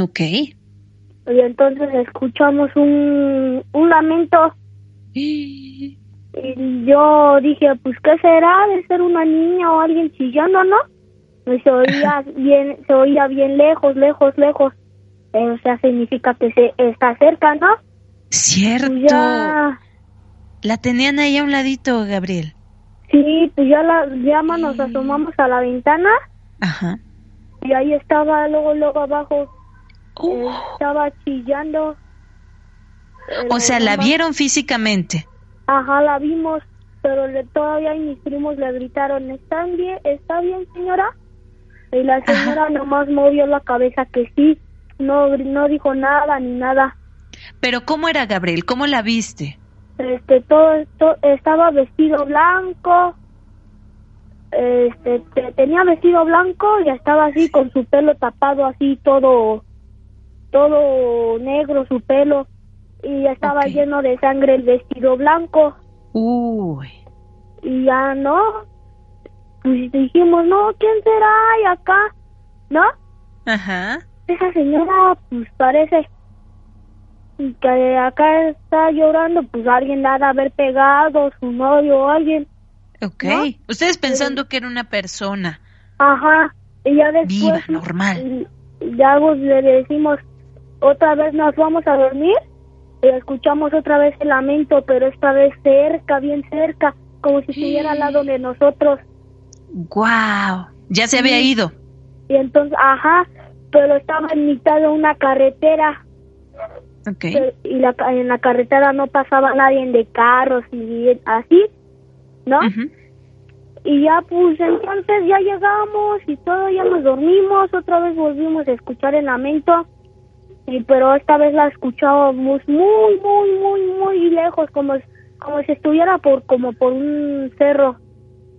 Ok. Y entonces escuchamos un, un lamento. Y yo dije, pues, ¿qué será? De ser una niña o alguien chillando, ¿no? Se oía bien, se oía bien lejos, lejos, lejos. O sea, significa que se está cerca, ¿no? Cierto. Pues ya, La tenían ahí a un ladito, Gabriel. sí, pues ya, la, ya nos asomamos a la ventana Ajá. y ahí estaba, luego, luego abajo, Uh, eh, estaba chillando. Eh, o sea, la mamá- vieron físicamente. Ajá, la vimos, pero le, todavía mis primos le gritaron, ¿están bien? ¿Está bien, señora? Y la señora nomás movió la cabeza que sí, no, no dijo nada ni nada. Pero ¿cómo era Gabriel? ¿Cómo la viste? Este, todo estaba vestido blanco, este, te- tenía vestido blanco y estaba así con su pelo tapado así todo, todo negro su pelo y estaba lleno de sangre el vestido blanco. Uy. y ya no pues dijimos no quién será y acá no Ajá. esa señora pues parece que acá está llorando pues alguien la ha de haber pegado su novio o alguien Ok. ¿No? Ustedes pensando que era una persona. ajá y ya después Viva, normal. ya pues, le decimos otra vez nos vamos a dormir y escuchamos otra vez el lamento pero esta vez cerca bien cerca como si estuviera al lado de nosotros Wow. Ya se había ido. Y entonces, ajá, pero estaba en mitad de una carretera Ok. pero- y la, en la carretera no pasaba nadie de carros y así, ¿no? Ujú. Y ya pues entonces ya llegamos y todo, ya nos dormimos, otra vez volvimos a escuchar el lamento, y pero esta vez la escuchábamos muy, muy, muy, muy lejos, como, como si estuviera por como por un cerro.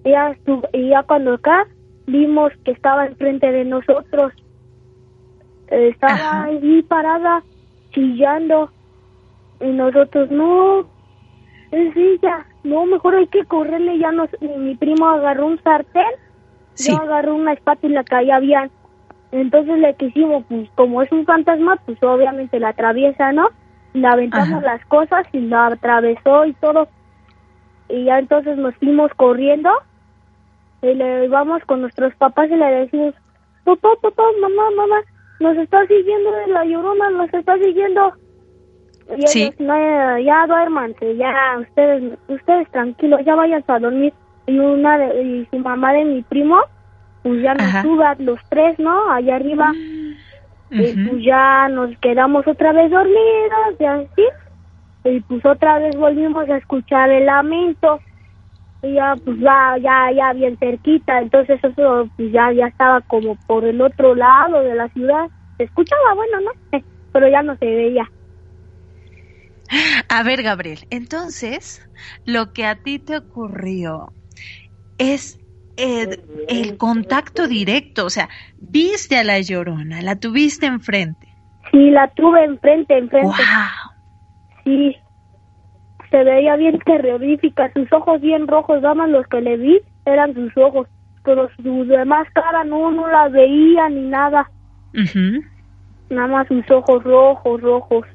Ya, y ya cuando acá vimos que estaba enfrente de nosotros, Eh, estaba Ajá. ahí parada, chillando, y nosotros no, es ella, no, mejor hay que correrle, ya nos, mi primo agarró un sartén, Sí. yo agarré una espátula que ahí había, entonces le quisimos, pues como es un fantasma, pues obviamente la atraviesa, ¿no? Le aventamos Ajá. las cosas y la atravesó y todo, y ya entonces nos fuimos corriendo, y le vamos con nuestros papás y le decimos, papá, papá, mamá, mamá, nos está siguiendo la llorona, nos está siguiendo. Y Sí. ellos, no, ya duérmanse, ya ustedes, ustedes tranquilos, ya vayan a dormir. Y una de, y su mamá de mi primo, pues ya nos suba los tres, ¿no? Allá arriba. Y pues ya nos quedamos otra vez dormidos y así. Y pues otra vez volvimos a escuchar el lamento. Ya pues ya, ya, ya bien cerquita. Entonces eso pues ya, ya estaba como por el otro lado de la ciudad. Se escuchaba bueno, ¿no? Pero ya no se veía. A ver, Gabriel, entonces, lo que a ti te ocurrió es eh, el contacto directo, o sea, viste a la llorona, la tuviste enfrente. Sí, la tuve enfrente, enfrente. ¡Wow! Sí. Se veía bien terrorífica, sus ojos bien rojos, nada más los que le vi eran sus ojos, pero su demás cara no, no la veía ni nada, Ujú. nada más sus ojos rojos, rojos.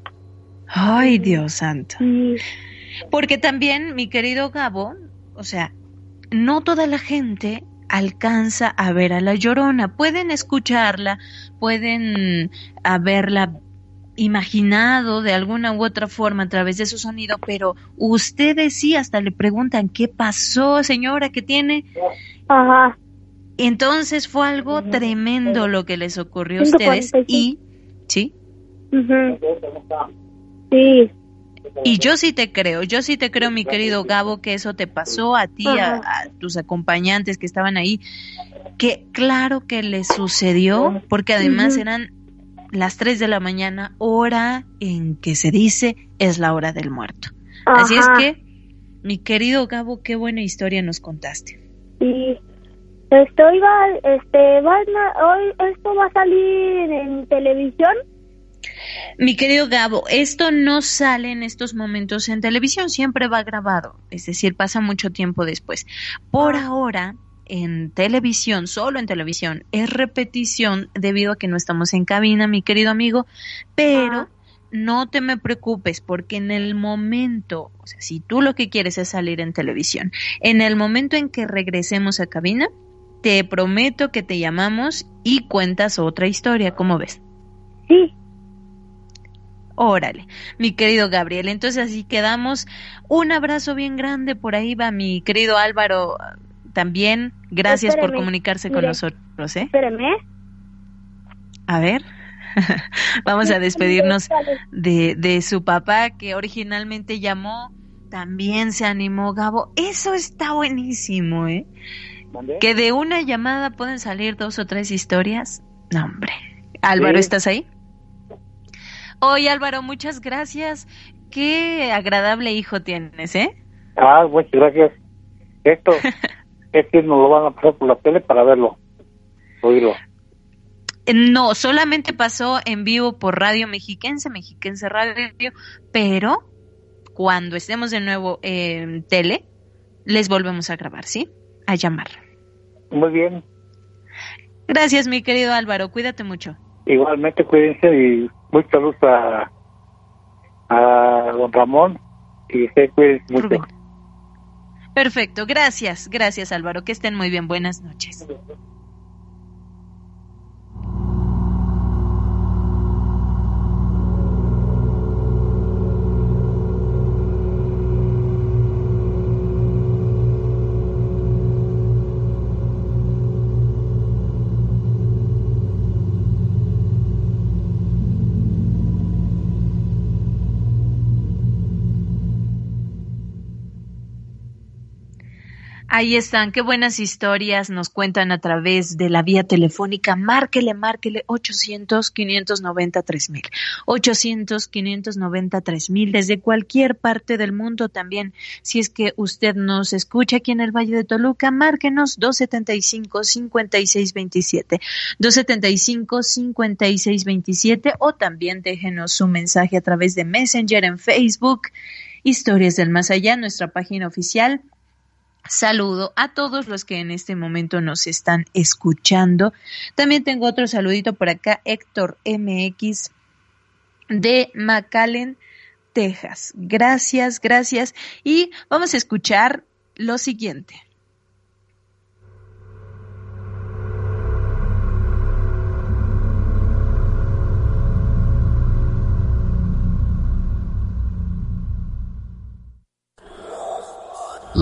Ay, Dios santo. Sí, Porque también, mi querido Gabo, o sea, no toda la gente alcanza a ver a la llorona. Pueden escucharla, pueden haberla imaginado de alguna u otra forma a través de su sonido, pero ustedes sí hasta le preguntan qué pasó, señora, qué tiene. ajá, Entonces fue algo tremendo lo que les ocurrió a ustedes 145. y sí, sí, Y yo sí te creo, yo sí te creo, mi querido Gabo, que eso te pasó a ti, a, a tus acompañantes que estaban ahí, que claro que les sucedió, porque además eran las 3 de la mañana, hora en que se dice es la hora del muerto. Así es que, mi querido Gabo, qué buena historia nos contaste. sí. Este, oiga, este, van a- hoy esto va a salir en televisión. Mi querido Gabo, esto no sale en estos momentos en televisión, siempre va grabado, es decir, pasa mucho tiempo después. Por ahora, en televisión, solo en televisión, es repetición debido a que no estamos en cabina, mi querido amigo, pero no te me preocupes porque en el momento, o sea, si tú lo que quieres es salir en televisión, en el momento en que regresemos a cabina, te prometo que te llamamos y cuentas otra historia, ¿cómo ves? Sí. Órale, mi querido Gabriel. Entonces así quedamos. Un abrazo bien grande por ahí va mi querido Álvaro también. Gracias por comunicarse con mire. nosotros, ¿eh? Espéreme. A ver. Vamos a despedirnos de, de su papá que originalmente llamó. También se animó Gabo. Eso está buenísimo, ¿eh? Que de una llamada pueden salir dos o tres historias. No, hombre. Álvaro, Sí. ¿estás ahí? Oye, Álvaro, muchas gracias. Qué agradable hijo tienes, ¿eh? Ah, muchas gracias. Esto es que nos lo van a pasar por la tele para verlo, oírlo. No, solamente pasó en vivo por Radio Mexiquense, Mexiquense Radio, pero cuando estemos de nuevo en tele, les volvemos a grabar, ¿sí? A llamar. Muy bien. Gracias, mi querido Álvaro. Cuídate mucho. Igualmente, cuídense y mucha salud a, a don Ramón y se cuídense mucho. Rubén. Perfecto, gracias, gracias Álvaro, que estén muy bien, buenas noches. Ahí están, qué buenas historias nos cuentan a través de la vía telefónica. Márquele, márquele 800 590 3000. 800 590 3000 desde cualquier parte del mundo también. Si es que usted nos escucha aquí en el Valle de Toluca, márquenos 275 5627. 275 5627 o también déjenos su mensaje a través de Messenger en Facebook. Historias del Más Allá, nuestra página oficial. Saludo a todos los que en este momento nos están escuchando. También tengo otro saludito por acá, Héctor MX de McAllen, Texas. Gracias, gracias. Y vamos a escuchar lo siguiente.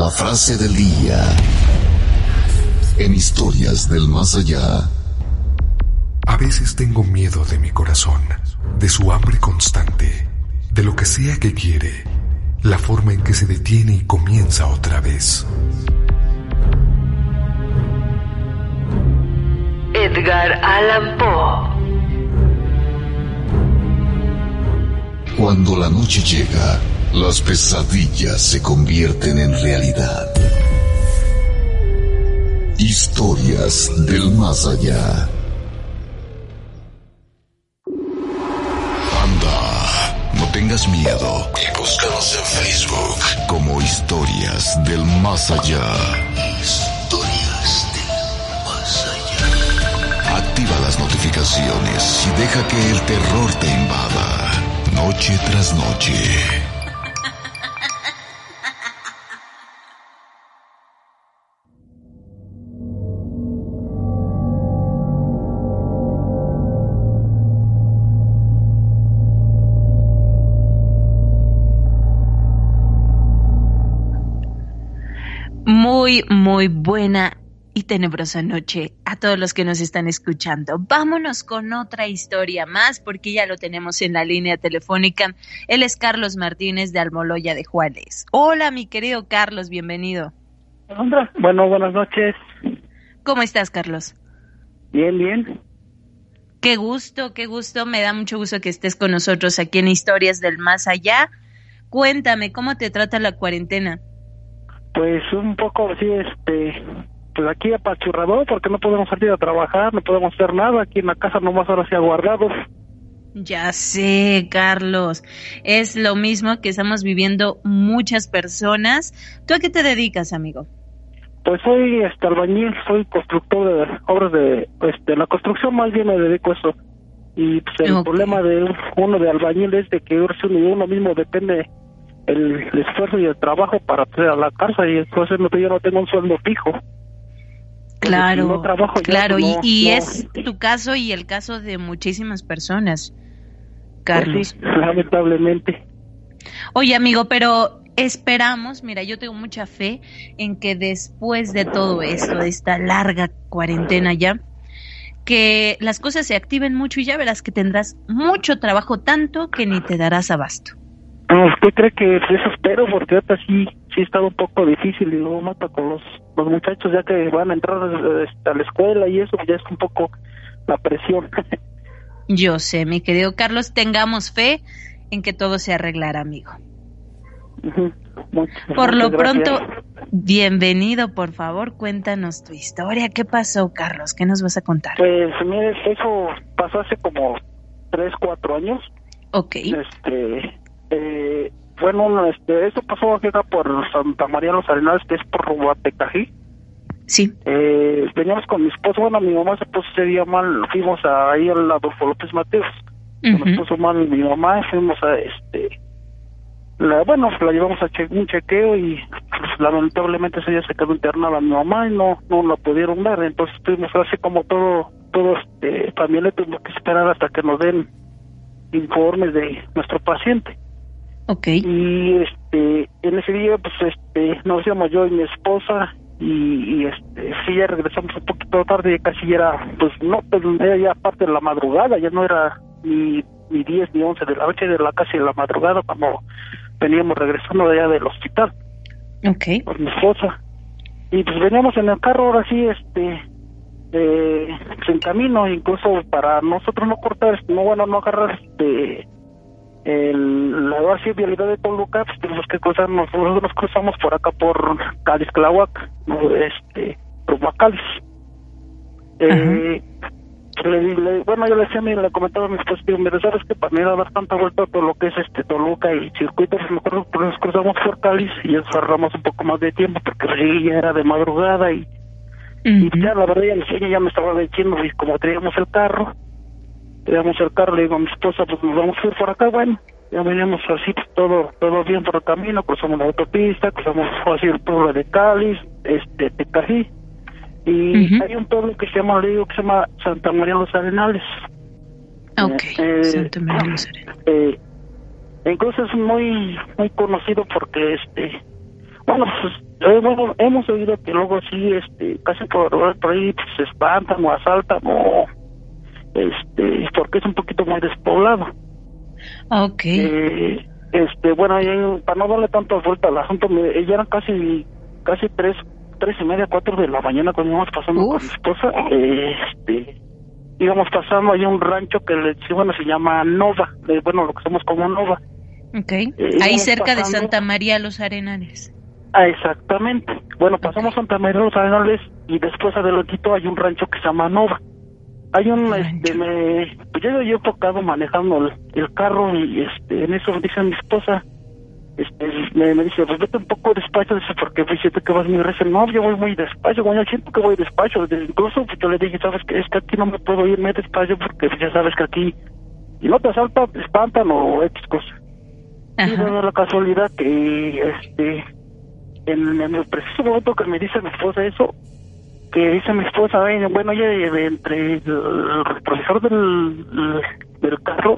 La frase del día. En historias del más allá. A veces tengo miedo de mi corazón, de su hambre constante, de lo que sea que quiere, la forma en que se detiene y comienza otra vez. Edgar Allan Poe. Cuando la noche llega, las pesadillas se convierten en realidad. Historias del más allá. Anda, no tengas miedo y búscanos en Facebook como Historias del más allá. Historias del más allá. Activa las notificaciones y deja que el terror te invada. Noche tras noche. Muy, muy buena y tenebrosa noche a todos los que nos están escuchando. Vámonos con otra historia más porque ya lo tenemos en la línea telefónica. Él es Carlos Martínez de Almoloya de Juárez. Hola, mi querido Carlos, bienvenido. Bueno, buenas noches. ¿Cómo estás, Carlos? Bien, bien. Qué gusto, qué gusto. Me da mucho gusto que estés con nosotros aquí en Historias del Más Allá. Cuéntame, ¿cómo te trata la cuarentena? Pues un poco así, este, pues aquí apachurrador porque no podemos salir a trabajar, no podemos hacer nada, aquí en la casa nomás ahora sí aguardados. Ya sé, Carlos. Es lo mismo que estamos viviendo muchas personas. ¿Tú a qué te dedicas, amigo? Pues soy este albañil, soy constructor de obras de este la construcción más bien me dedico a eso. Y pues el problema de uno de albañil es de que uno mismo depende el, esfuerzo y el trabajo para hacer a la casa y entonces no, yo no tengo un sueldo fijo. Claro, claro, y, y es tu caso y el caso de muchísimas personas, pues Carlos. lamentablemente. Oye, amigo, pero esperamos, mira, yo tengo mucha fe en que después de todo esto, de esta larga cuarentena ya, que las cosas se activen mucho y ya verás que tendrás mucho trabajo, tanto que ni te darás abasto. ¿Usted cree que eso espero? Porque ahorita sí, sí ha estado un poco difícil y luego mata con los, los muchachos ya que van a entrar este, a la escuela y eso, ya es un poco la presión. Yo sé, mi querido Carlos, tengamos fe en que todo se arreglará, amigo. por lo pronto, bienvenido, por favor, cuéntanos tu historia. ¿Qué pasó, Carlos? ¿Qué nos vas a contar? Pues, mire, eso pasó hace como tres, cuatro años. Ok. Este, eh, bueno, este, eso pasó acá por Santa María los Arenales, que es por Rubatecají. Sí. Eh, veníamos con mi esposo, bueno, mi mamá se puso ese día mal, fuimos ahí al Adolfo López Mateos. Nos puso mal mi mamá, fuimos a este. La, bueno, la llevamos a un chequeo y pues, lamentablemente ese día se quedó internada mi mamá y no no la pudieron ver. Entonces tuvimos así como todo, todo este, familia tuvimos que esperar hasta que nos den informes de nuestro paciente. Okay. Y este, en ese día, pues, este, nos íbamos yo y mi esposa y, este, sí, ya regresamos un poquito tarde, casi ya era, pues, no, pues, era ya parte de la madrugada, ya no era ni, ni 10 ni 11 de la noche, era casi de la madrugada cuando veníamos regresando de allá del hospital. Okay. Con mi esposa. Y pues veníamos en el carro ahora sí, este, eh, pues, en camino, incluso para nosotros no cortar, no, bueno, no agarrar, este, el, la base vialidad de Toluca, pues tenemos que cruzarnos, nosotros nos cruzamos por acá por Cádiz Clahuac, este, rumbo a. Eh, le, bueno, yo le decía, le comentaba a mi esposa, digo, mira, sabes que para mí dar tanta vuelta todo lo que es este Toluca y circuitos, me acuerdo que nos cruzamos por Cádiz y ahorramos un poco más de tiempo porque ya era de madrugada y, y ya la verdad ya, ya me estaba diciendo y como teníamos el carro, Teníamos el carro, le digo a mi esposa, pues nos vamos a ir por acá, bueno, ya veníamos así, pues, todo todo bien por el camino, cruzamos la autopista, cruzamos así el pueblo de Cáliz, este, Tecají, y hay un pueblo que se llama, le digo, que se llama Santa María de los Arenales. Ok, eh, Santa María de los Arenales. Eh, incluso es muy muy conocido porque, este, bueno, pues, eh, bueno, hemos oído que luego sí, este, casi por, por ahí pues, se espantan o asaltan o este porque es un poquito muy despoblado. Ok. Eh, este bueno para no darle tanto vuelta al asunto me, ya eran casi casi tres tres y media cuatro de la mañana cuando íbamos pasando con mi esposa este íbamos pasando hay un rancho que le bueno se llama Nova bueno lo que somos como Nova. Okay eh, ahí cerca de Santa María los Arenales. Ah exactamente. Bueno pasamos Santa María los Arenales y después adelantito hay un rancho que se llama Nova hay un este me pues yo yo enfocado manejando el, carro y este en eso dice mi esposa este me, me dice pues vete un poco despacio dice porque pues siento que vas muy recio no yo voy muy despacio bueno siento que voy despacio incluso pues, yo le dije sabes que es que aquí no me puedo irme despacio porque pues, ya sabes que aquí y no te asalta te espantan o X cosas y da la casualidad que este en, en el preciso momento que me dice mi esposa eso que dice mi esposa, bueno, ella entre el, profesor del, del carro,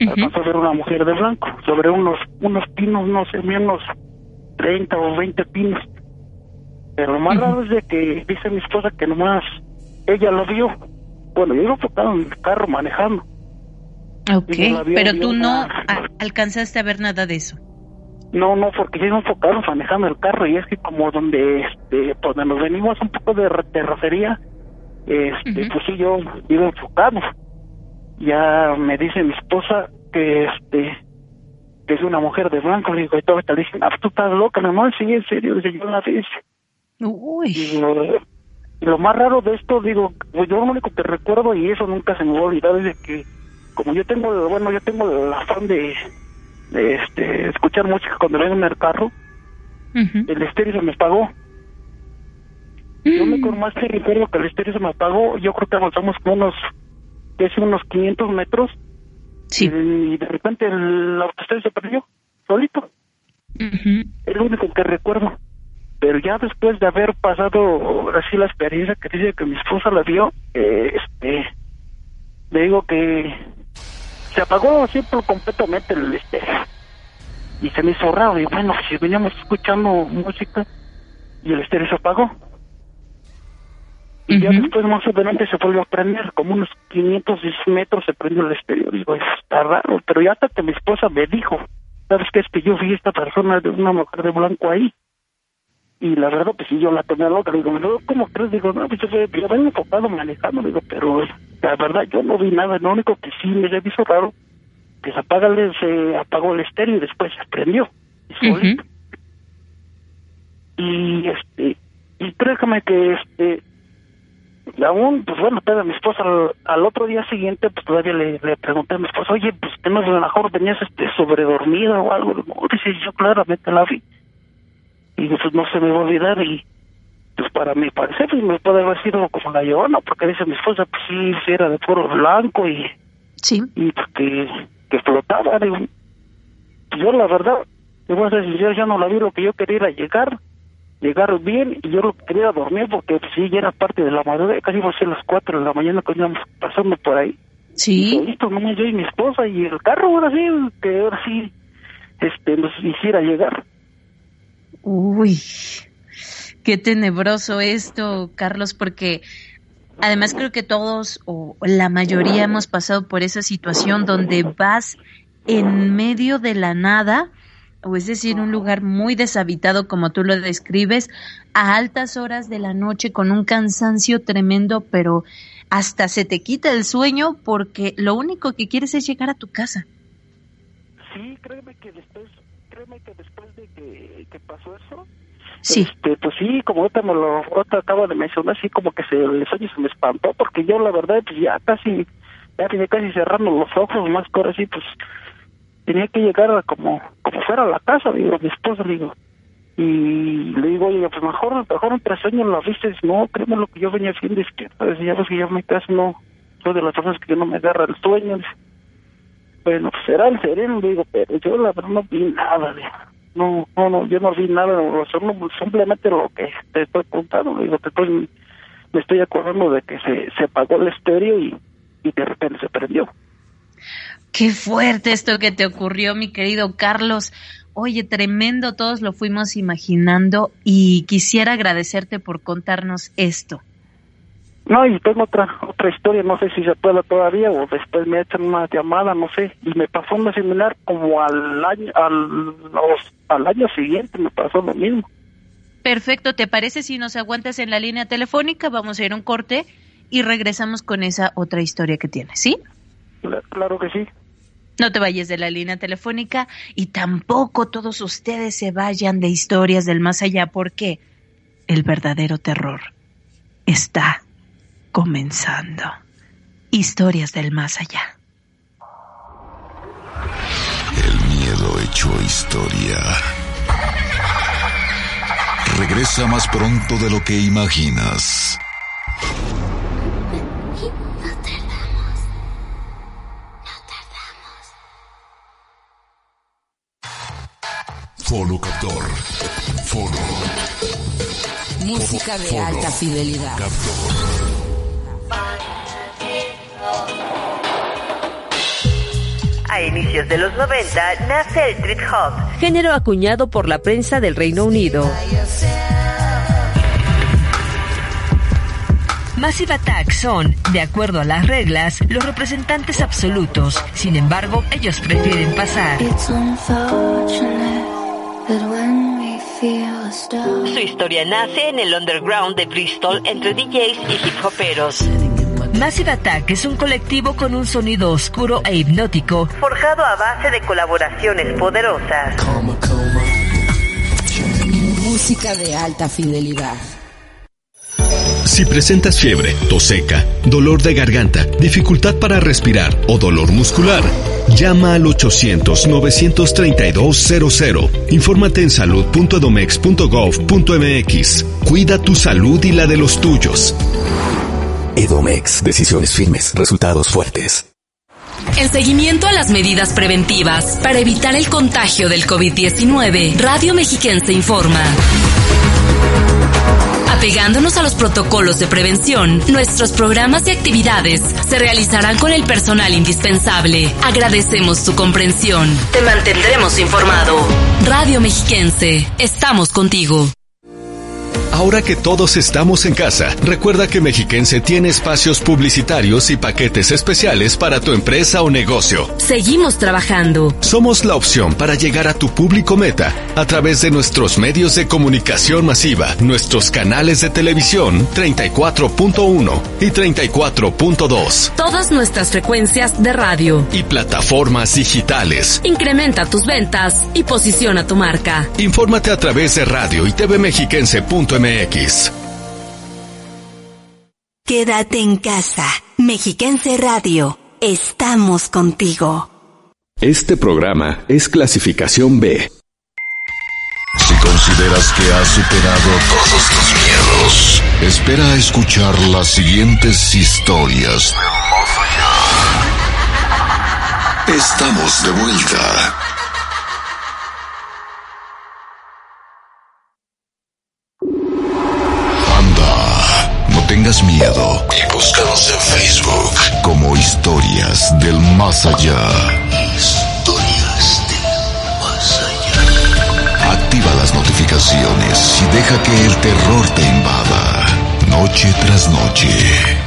uh a ver una mujer de blanco, sobre unos unos pinos, no sé, unos 30 o 20 pinos. Pero lo más raro es de que dice mi esposa que nomás ella lo vio. Bueno, yo iba enfocado en el carro manejando. Ok, pero tú no alcanzaste a ver nada de eso. No, no, porque yo enfocado manejando el carro y es que como donde, este, pues donde nos venimos un poco de terracería, este, pues sí, yo iba enfocado. Ya me dice mi esposa que, este, que es una mujer de blanco, le digo, y todo, le dije, ah, tú estás loca, no, sí, en serio, dice, yo la vi. Uy. Y lo más raro de esto, digo, pues yo lo único que recuerdo y eso nunca se me va a olvidar es de que como yo tengo, bueno, yo tengo el afán de este, escuchar música cuando vengo en el carro, el estéreo se me apagó. Yo me acuerdo más que recuerdo que el estéreo se me apagó, yo creo que avanzamos como unos, casi unos 500 metros. Y, de repente el estéreo se perdió, solito. Es lo único que recuerdo. Pero ya después de haber pasado así la experiencia que dice que mi esposa la vio, eh, este, le digo que se apagó siempre completamente el estéreo. Y se me hizo raro. Y bueno, si veníamos escuchando música y el estéreo se apagó. Y ya después más adelante se volvió a prender, como unos 500 metros se prendió el estéreo. Digo, está raro, pero ya hasta que mi esposa me dijo, ¿sabes qué? Es que yo vi esta persona, de una mujer de blanco ahí. Y la verdad, pues sí, yo la tomé loca. Digo, ¿cómo crees? Digo, no, pues yo, yo vengo enfocado manejando. Digo, pero la verdad, yo no vi nada. Lo único que sí me hizo raro, que se apaga el, se apagó el estéreo y después se prendió. Y, y este, y créeme que este, y aún, pues bueno, a mi esposa al, otro día siguiente, pues todavía le, le pregunté a mi esposa, oye, pues que no, a lo mejor venías este, sobredormida o algo. No, dice, yo claramente la vi. Y pues no se me va a olvidar y pues para mi parecer pues me puede haber sido como la llorona, porque dice mi esposa, pues sí, era de puro blanco y... Sí. Y pues que, que flotaba. Digo, yo la verdad, te voy a decir, yo ya no la vi lo que yo quería era llegar llegar bien y yo lo quería dormir porque pues, sí, ya era parte de la madrugada, casi iba a ser las 4 de la mañana cuando íbamos pasando por ahí. Sí. Listo, nomás yo y mi esposa y el carro ahora sí, que ahora sí este, nos hiciera llegar. Uy, qué tenebroso esto, Carlos, porque además creo que todos o la mayoría hemos pasado por esa situación donde vas en medio de la nada o es decir, un lugar muy deshabitado como tú lo describes, a altas horas de la noche con un cansancio tremendo, pero hasta se te quita el sueño porque lo único que quieres es llegar a tu casa. Sí, créeme que después, créeme que después de que, pasó eso, Sí. Este, pues sí, como ahorita me lo acabo de mencionar, así como que se, el sueño se me espantó, porque yo la verdad, pues ya casi, ya tenía casi cerrando los ojos, más que ahora sí, pues tenía que llegar a como, como fuera a la casa, digo, mi esposa, digo. Y le digo, oye, pues mejor, mejor entre sueños la viste. No, créeme lo que yo venía haciendo, es que, pues, ya ves que yo en mi casa no, soy de las personas que no me agarra el sueño. Bueno, pues será el sereno, digo, pero yo la verdad no vi nada, No, no, yo no vi nada, simplemente lo que te estoy contando, digo, te estoy, me estoy acordando de que se, se apagó el estéreo y, y de repente se prendió. Qué fuerte esto que te ocurrió, mi querido Carlos. Oye, tremendo, todos lo fuimos imaginando y quisiera agradecerte por contarnos esto. No, y tengo otra otra historia, no sé si se puede todavía o después me echan una llamada, no sé, y me pasó una similar como al año al, al año siguiente me pasó lo mismo. Perfecto, ¿te parece si nos aguantas en la línea telefónica? Vamos a ir a un corte y regresamos con esa otra historia que tienes, ¿sí? Claro que sí. No te vayas de la línea telefónica y tampoco todos ustedes se vayan de historias del más allá porque el verdadero terror está comenzando. Historias del más allá. El miedo hecho historia. Regresa más pronto de lo que imaginas. Captor. Fono. Música de alta fidelidad. A inicios de los 90 nace el trip hop, género acuñado por la prensa del Reino Unido. Massive Attack son, de acuerdo a las reglas, los representantes absolutos. Sin embargo, ellos prefieren pasar. Su historia nace en el underground de Bristol entre DJs y hip hoperos. Massive Attack es un colectivo con un sonido oscuro e hipnótico, forjado a base de colaboraciones poderosas. Música de alta fidelidad. Si presentas fiebre, tos seca, dolor de garganta, dificultad para respirar o dolor muscular, llama al 800-932-00. Infórmate en salud.edomex.gov.mx. Cuida tu salud y la de los tuyos. Edomex, decisiones firmes, resultados fuertes. En seguimiento a las medidas preventivas para evitar el contagio del COVID-19, Radio Mexiquense informa. Apegándonos a los protocolos de prevención, nuestros programas y actividades se realizarán con el personal indispensable. Agradecemos tu comprensión. Te mantendremos informado. Radio Mexiquense, estamos contigo. Ahora que todos estamos en casa, recuerda que Mexiquense tiene espacios publicitarios y paquetes especiales para tu empresa o negocio. Seguimos trabajando. Somos la opción para llegar a tu público meta a través de nuestros medios de comunicación masiva, nuestros canales de televisión 34.1 y 34.2. Todas nuestras frecuencias de radio. Y plataformas digitales. Incrementa tus ventas y posiciona tu marca. Infórmate a través de radio y Quédate en casa. Mexiquense Radio. Estamos contigo. Este programa es clasificación B. Si consideras que has superado todos tus miedos, espera a escuchar las siguientes historias. Estamos de vuelta. Miedo y búscanos en Facebook como Historias del Más Allá. Historias del Más Allá. Activa las notificaciones y deja que el terror te invada, noche tras noche.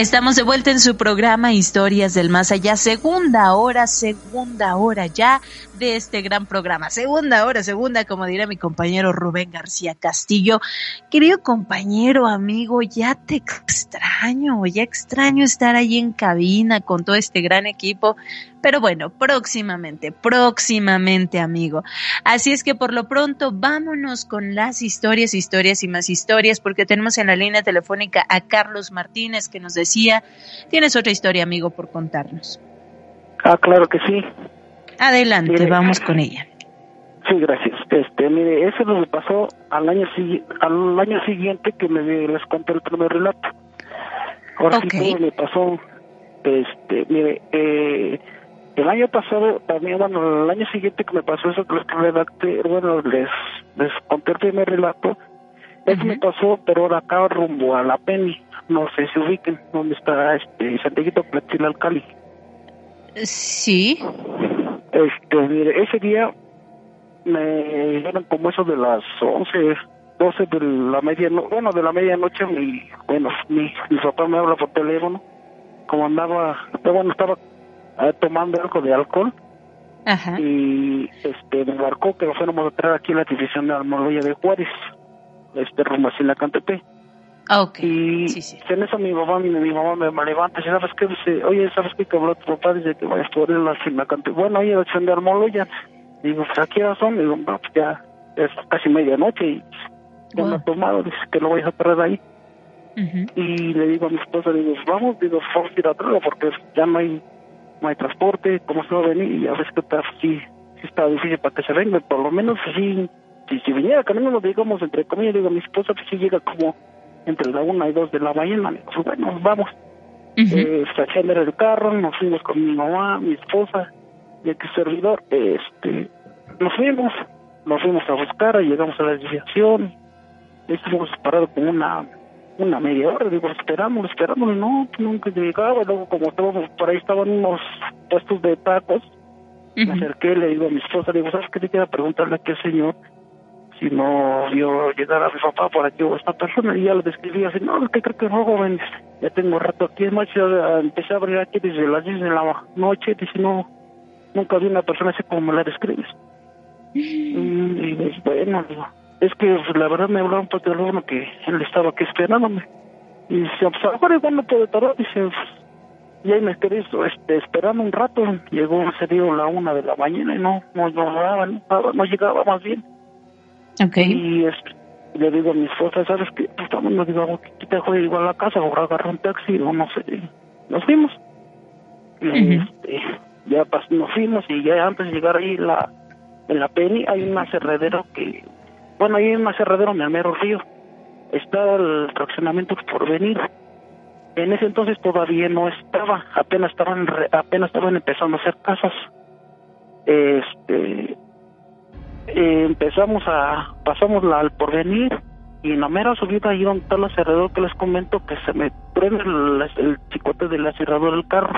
Estamos de vuelta en su programa Historias del Más Allá, segunda hora, segunda hora ya de este gran programa. Segunda hora, segunda, como dirá mi compañero Rubén García Castillo. Querido compañero, amigo, ya te extraño, ya extraño estar ahí en cabina con todo este gran equipo. Pero bueno, próximamente, próximamente, amigo. Así es que por lo pronto vámonos con las historias, historias y más historias, porque tenemos en la línea telefónica a Carlos Martínez que nos decía, tienes otra historia, amigo, por contarnos. Ah, claro que sí. Adelante, vamos con ella. Sí, gracias. Este, mire, eso nos pasó al año al año siguiente que me les conté el primer relato. Ahora sí me pasó, este, mire, eh, el año pasado, también, bueno, el año siguiente que me pasó eso, que redacté, bueno, les, les conté el primer relato, eso me pasó, pero ahora acá rumbo a la Penny, no sé si ubiquen, donde está este Santiaguito Platil Alcali. Sí. Este, mire, ese día me dieron como eso de las 11, 12 de la medianoche, bueno, de la medianoche, mi, bueno, mi, mi papá me habla por teléfono, como andaba, bueno, estaba eh, tomando algo de alcohol, y este me marcó que lo fuéramos a traer aquí en la división de Almoloya de Juárez, este rumbo en la Cantepe. Ah. Y en eso mi mamá, mi, mi mamá me, levanta y dice, ¿sabes qué? Dice, oye, ¿sabes qué? Que habló tu papá, dice que vayas así en la Cantepe. Bueno, oye, la de Almoloya. Digo, pues aquí ya son, digo, no, pues ya es casi medianoche y ya me ha tomado, dice que lo voy a traer ahí. Y le digo a mi esposa, digo, vamos, digo, vamos a ir a traerlo porque ya no hay no hay transporte, ¿cómo se va a venir? Y a veces que está, sí, sí está difícil para que se venga, por lo menos sí, si, si viniera caminando, digamos, entre comillas, digo, mi esposa pues sí llega como entre la una y dos de la mañana, pues bueno, vamos. eh, saqué el carro, nos fuimos con mi mamá, mi esposa y el servidor, este, nos fuimos, nos fuimos a buscar, llegamos a la desviación, estuvimos parados con una una media hora, digo, esperamos, esperamos, no, nunca llegaba, luego como todos por ahí estaban unos puestos de tacos, me acerqué, le digo a mi esposa, le digo, ¿sabes qué? Te quiero preguntarle a qué señor si no vio llegar a mi papá por aquí esta persona, y ya lo describí así, no, es que creo que no, joven, ya tengo rato aquí, en noche, empecé a abrir aquí desde las 10 de la noche, dice, no, nunca vi una persona así como me la describes. Y, pues, bueno, digo, es que pues, la verdad me hablaron por teléfono que él estaba aquí esperándome. Y dice, pues a lo mejor igual no puede tardar, dice, pues, y ahí me quedé este, esperando un rato, llegó, se dio la una de la mañana y no, no, no, no, no llegaba más bien. Okay. Y este, le digo a mi esposa, ¿sabes qué? Pues estamos, nos digo, ¿qué te igual a la casa? O agarrar un taxi, o no sé. Nos fuimos. Y este, ya pas, nos fuimos y ya antes de llegar ahí la, en la Penny hay un aserradero que, bueno, hay un aserradero en el mero río. Está el fraccionamiento por venir. En ese entonces todavía no estaba, apenas estaban, apenas estaban empezando a hacer casas. Este, eh, empezamos a, pasamos la, al porvenir y en la mera subida ahí donde está el aserrador que les comento que se me prende el, el chicote del aserrador del carro.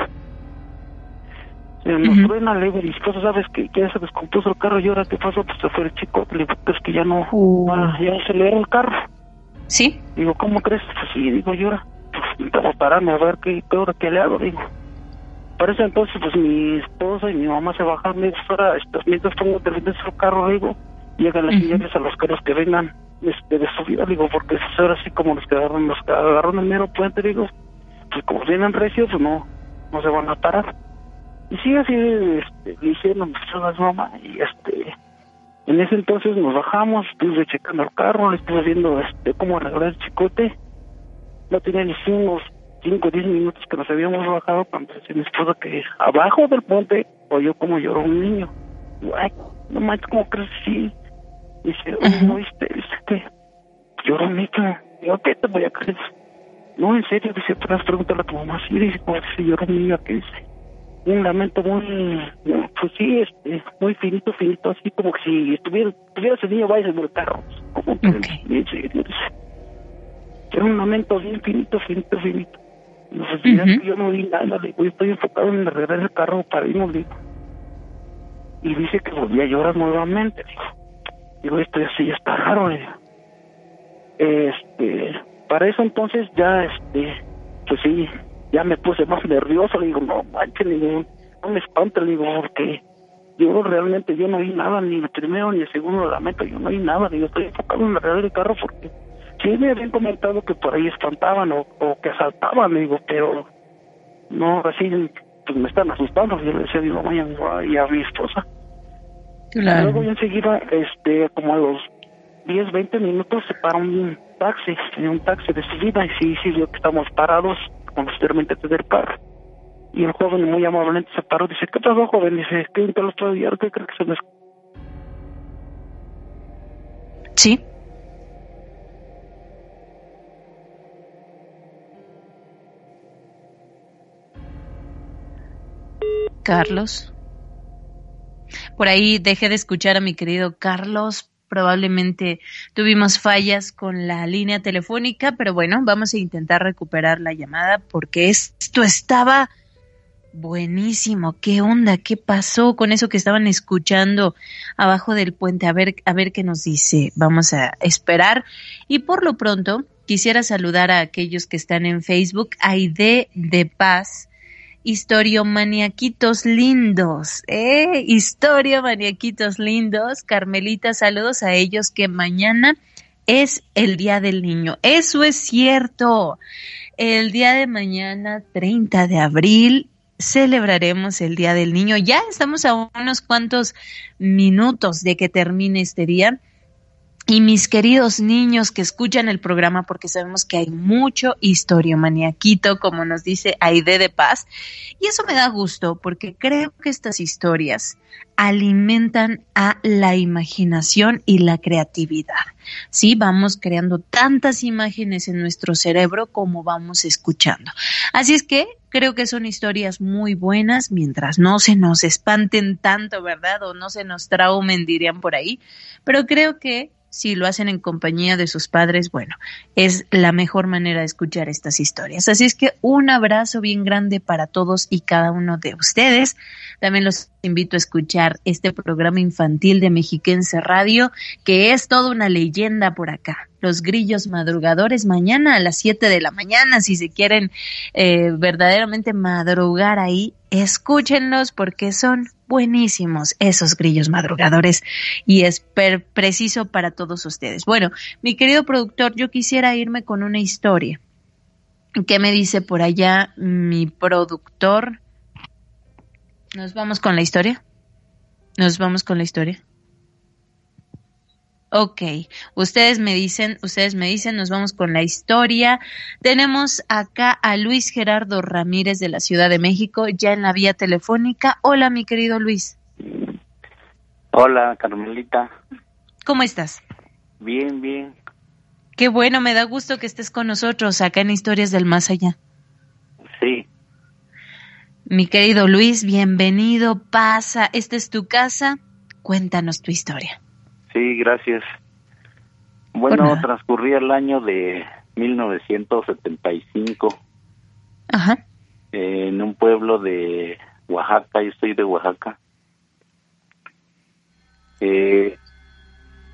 Se nos truena, le digo, mi esposa, ¿sabes que ya se descompuso el carro y ahora qué pasó? Pues se fue el chicote, le digo, pues que ya no, ah, ya se le era el carro. ¿Sí? Digo, ¿cómo crees? Pues sí, digo, ahora, pues necesitamos pararme a ver qué, qué hora que le hago, digo. Para ese entonces, pues mi esposa y mi mamá se bajan, me ahora, mientras pongo de su carro, digo, llegan las señales a los carros que vengan este, de subida, digo, porque es ahora sí como los que agarran, los que el mero puente, digo, pues como vienen recios, pues no, no se van a parar. Y sí, así este, le hicieron las mamá y este, en ese entonces nos bajamos, estuve checando el carro, le estuve viendo este, cómo arreglar el chicote, no tenía ni unos 5 o 10 minutos que nos habíamos bajado cuando dice mi esposa que abajo del puente oyó como lloró un niño. Ay, no manches, ¿cómo crees? Sí. Dice, ¿no viste? Dice que lloró un niño. Digo, ¿qué te voy a creer? No, en serio, dice, tú vas a a tu mamá. Sí, dice, ¿cómo se lloró un niño? ¿Qué dice? un lamento muy, pues sí, este, muy finito, finito, así como que si estuviera, estuviera ese niño vaya en el carro. Como que, dice, era un lamento bien finito, finito, finito. Que yo no vi nada, digo, estoy enfocado en arreglar el carro para irnos, digo. Y dice que volvía a llorar nuevamente, digo. Digo, esto ya sí, está raro, digo. Este, para eso entonces ya, este, pues sí, ya me puse más nervioso, le digo, no manches, le digo, no me espante, le digo, porque yo realmente yo no vi nada, ni el primero ni el segundo lamento, yo no vi nada, digo, estoy enfocado en arreglar el carro porque sí me habían comentado que por ahí espantaban o, o que asaltaban, digo, pero no, así, pues me están asustando, yo le decía a mi mamá y a mi esposa. Claro. Luego enseguida, este, como a los 10, 20 minutos se para un taxi, un taxi de subida y sí, sí, vio que estamos parados posteriormente tener carro. Y el joven muy amablemente se paró, dice, ¿qué pasó, joven? Dice, ¿qué te lo estoy ¿Qué crees que se me... Sí. Carlos. Por ahí dejé de escuchar a mi querido Carlos, probablemente tuvimos fallas con la línea telefónica, pero bueno, vamos a intentar recuperar la llamada porque esto estaba buenísimo. ¿Qué onda? ¿Qué pasó con eso que estaban escuchando abajo del puente? A ver, a ver qué nos dice. Vamos a esperar. Y por lo pronto, quisiera saludar a aquellos que están en Facebook. Aide de Paz historiomaniaquitos lindos, ¿eh? Historiomaniaquitos lindos. Carmelita, saludos a ellos que mañana es el Día del Niño. Eso es cierto. El día de mañana, 30 de abril, celebraremos el Día del Niño. Ya estamos a unos cuantos minutos de que termine este día y mis queridos niños que escuchan el programa, porque sabemos que hay mucho historiomaniaquito, como nos dice Aide de Paz, y eso me da gusto, porque creo que estas historias alimentan a la imaginación y la creatividad. Sí, vamos creando tantas imágenes en nuestro cerebro como vamos escuchando. Así es que creo que son historias muy buenas mientras no se nos espanten tanto, ¿verdad? O no se nos traumen, dirían por ahí. Pero creo que si lo hacen en compañía de sus padres, bueno, es la mejor manera de escuchar estas historias. Así es que un abrazo bien grande para todos y cada uno de ustedes. También los invito a escuchar este programa infantil de Mexiquense Radio, que es toda una leyenda por acá. Los grillos madrugadores mañana a las 7 de la mañana, si se quieren eh, verdaderamente madrugar ahí, escúchenlos porque son buenísimos esos grillos madrugadores y es preciso para todos ustedes. Bueno, mi querido productor, yo quisiera irme con una historia. ¿Qué me dice por allá mi productor? ¿Nos vamos con la historia? ¿Nos vamos con la historia? Ok, ustedes me dicen, ustedes me dicen, nos vamos con la historia. Tenemos acá a Luis Gerardo Ramírez de la Ciudad de México, ya en la vía telefónica. Hola, mi querido Luis. Hola, Carmelita. ¿Cómo estás? Bien, bien. Qué bueno, me da gusto que estés con nosotros acá en Historias del Más Allá. Sí. Mi querido Luis, bienvenido, pasa, esta es tu casa, cuéntanos tu historia. Sí, gracias. Bueno, transcurría el año de 1975. Ajá. en un pueblo de Oaxaca, yo soy de Oaxaca. Eh,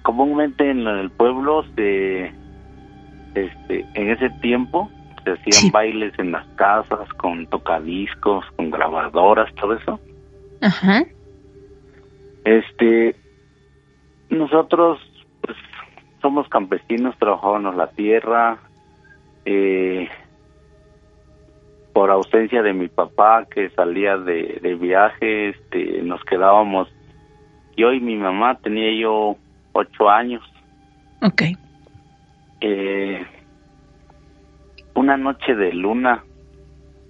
comúnmente en el pueblo se, este, en ese tiempo se hacían bailes en las casas con tocadiscos, con grabadoras, todo eso. Ajá. Este, nosotros pues, somos campesinos, trabajábamos la tierra. Eh, por ausencia de mi papá que salía de, de viaje, este, nos quedábamos. Yo y mi mamá tenía yo ocho años. Ok. Eh, una noche de luna,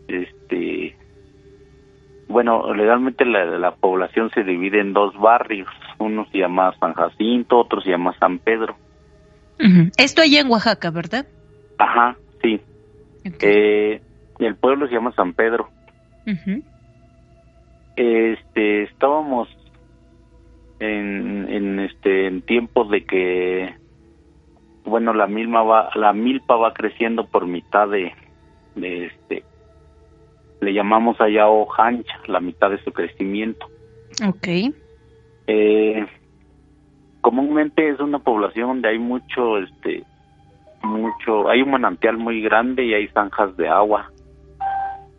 este, bueno, legalmente la, la población se divide en dos barrios. Uno se llama San Jacinto, otro se llama San Pedro. Esto allá en Oaxaca, ¿verdad? Ajá, sí. Eh, el pueblo se llama San Pedro. Este, estábamos en, en este en tiempos de que bueno la milpa va la milpa va creciendo por mitad de, de este le llamamos allá hojancha la mitad de su crecimiento Ok. Eh, comúnmente es una población donde hay mucho este mucho hay un manantial muy grande y hay zanjas de agua.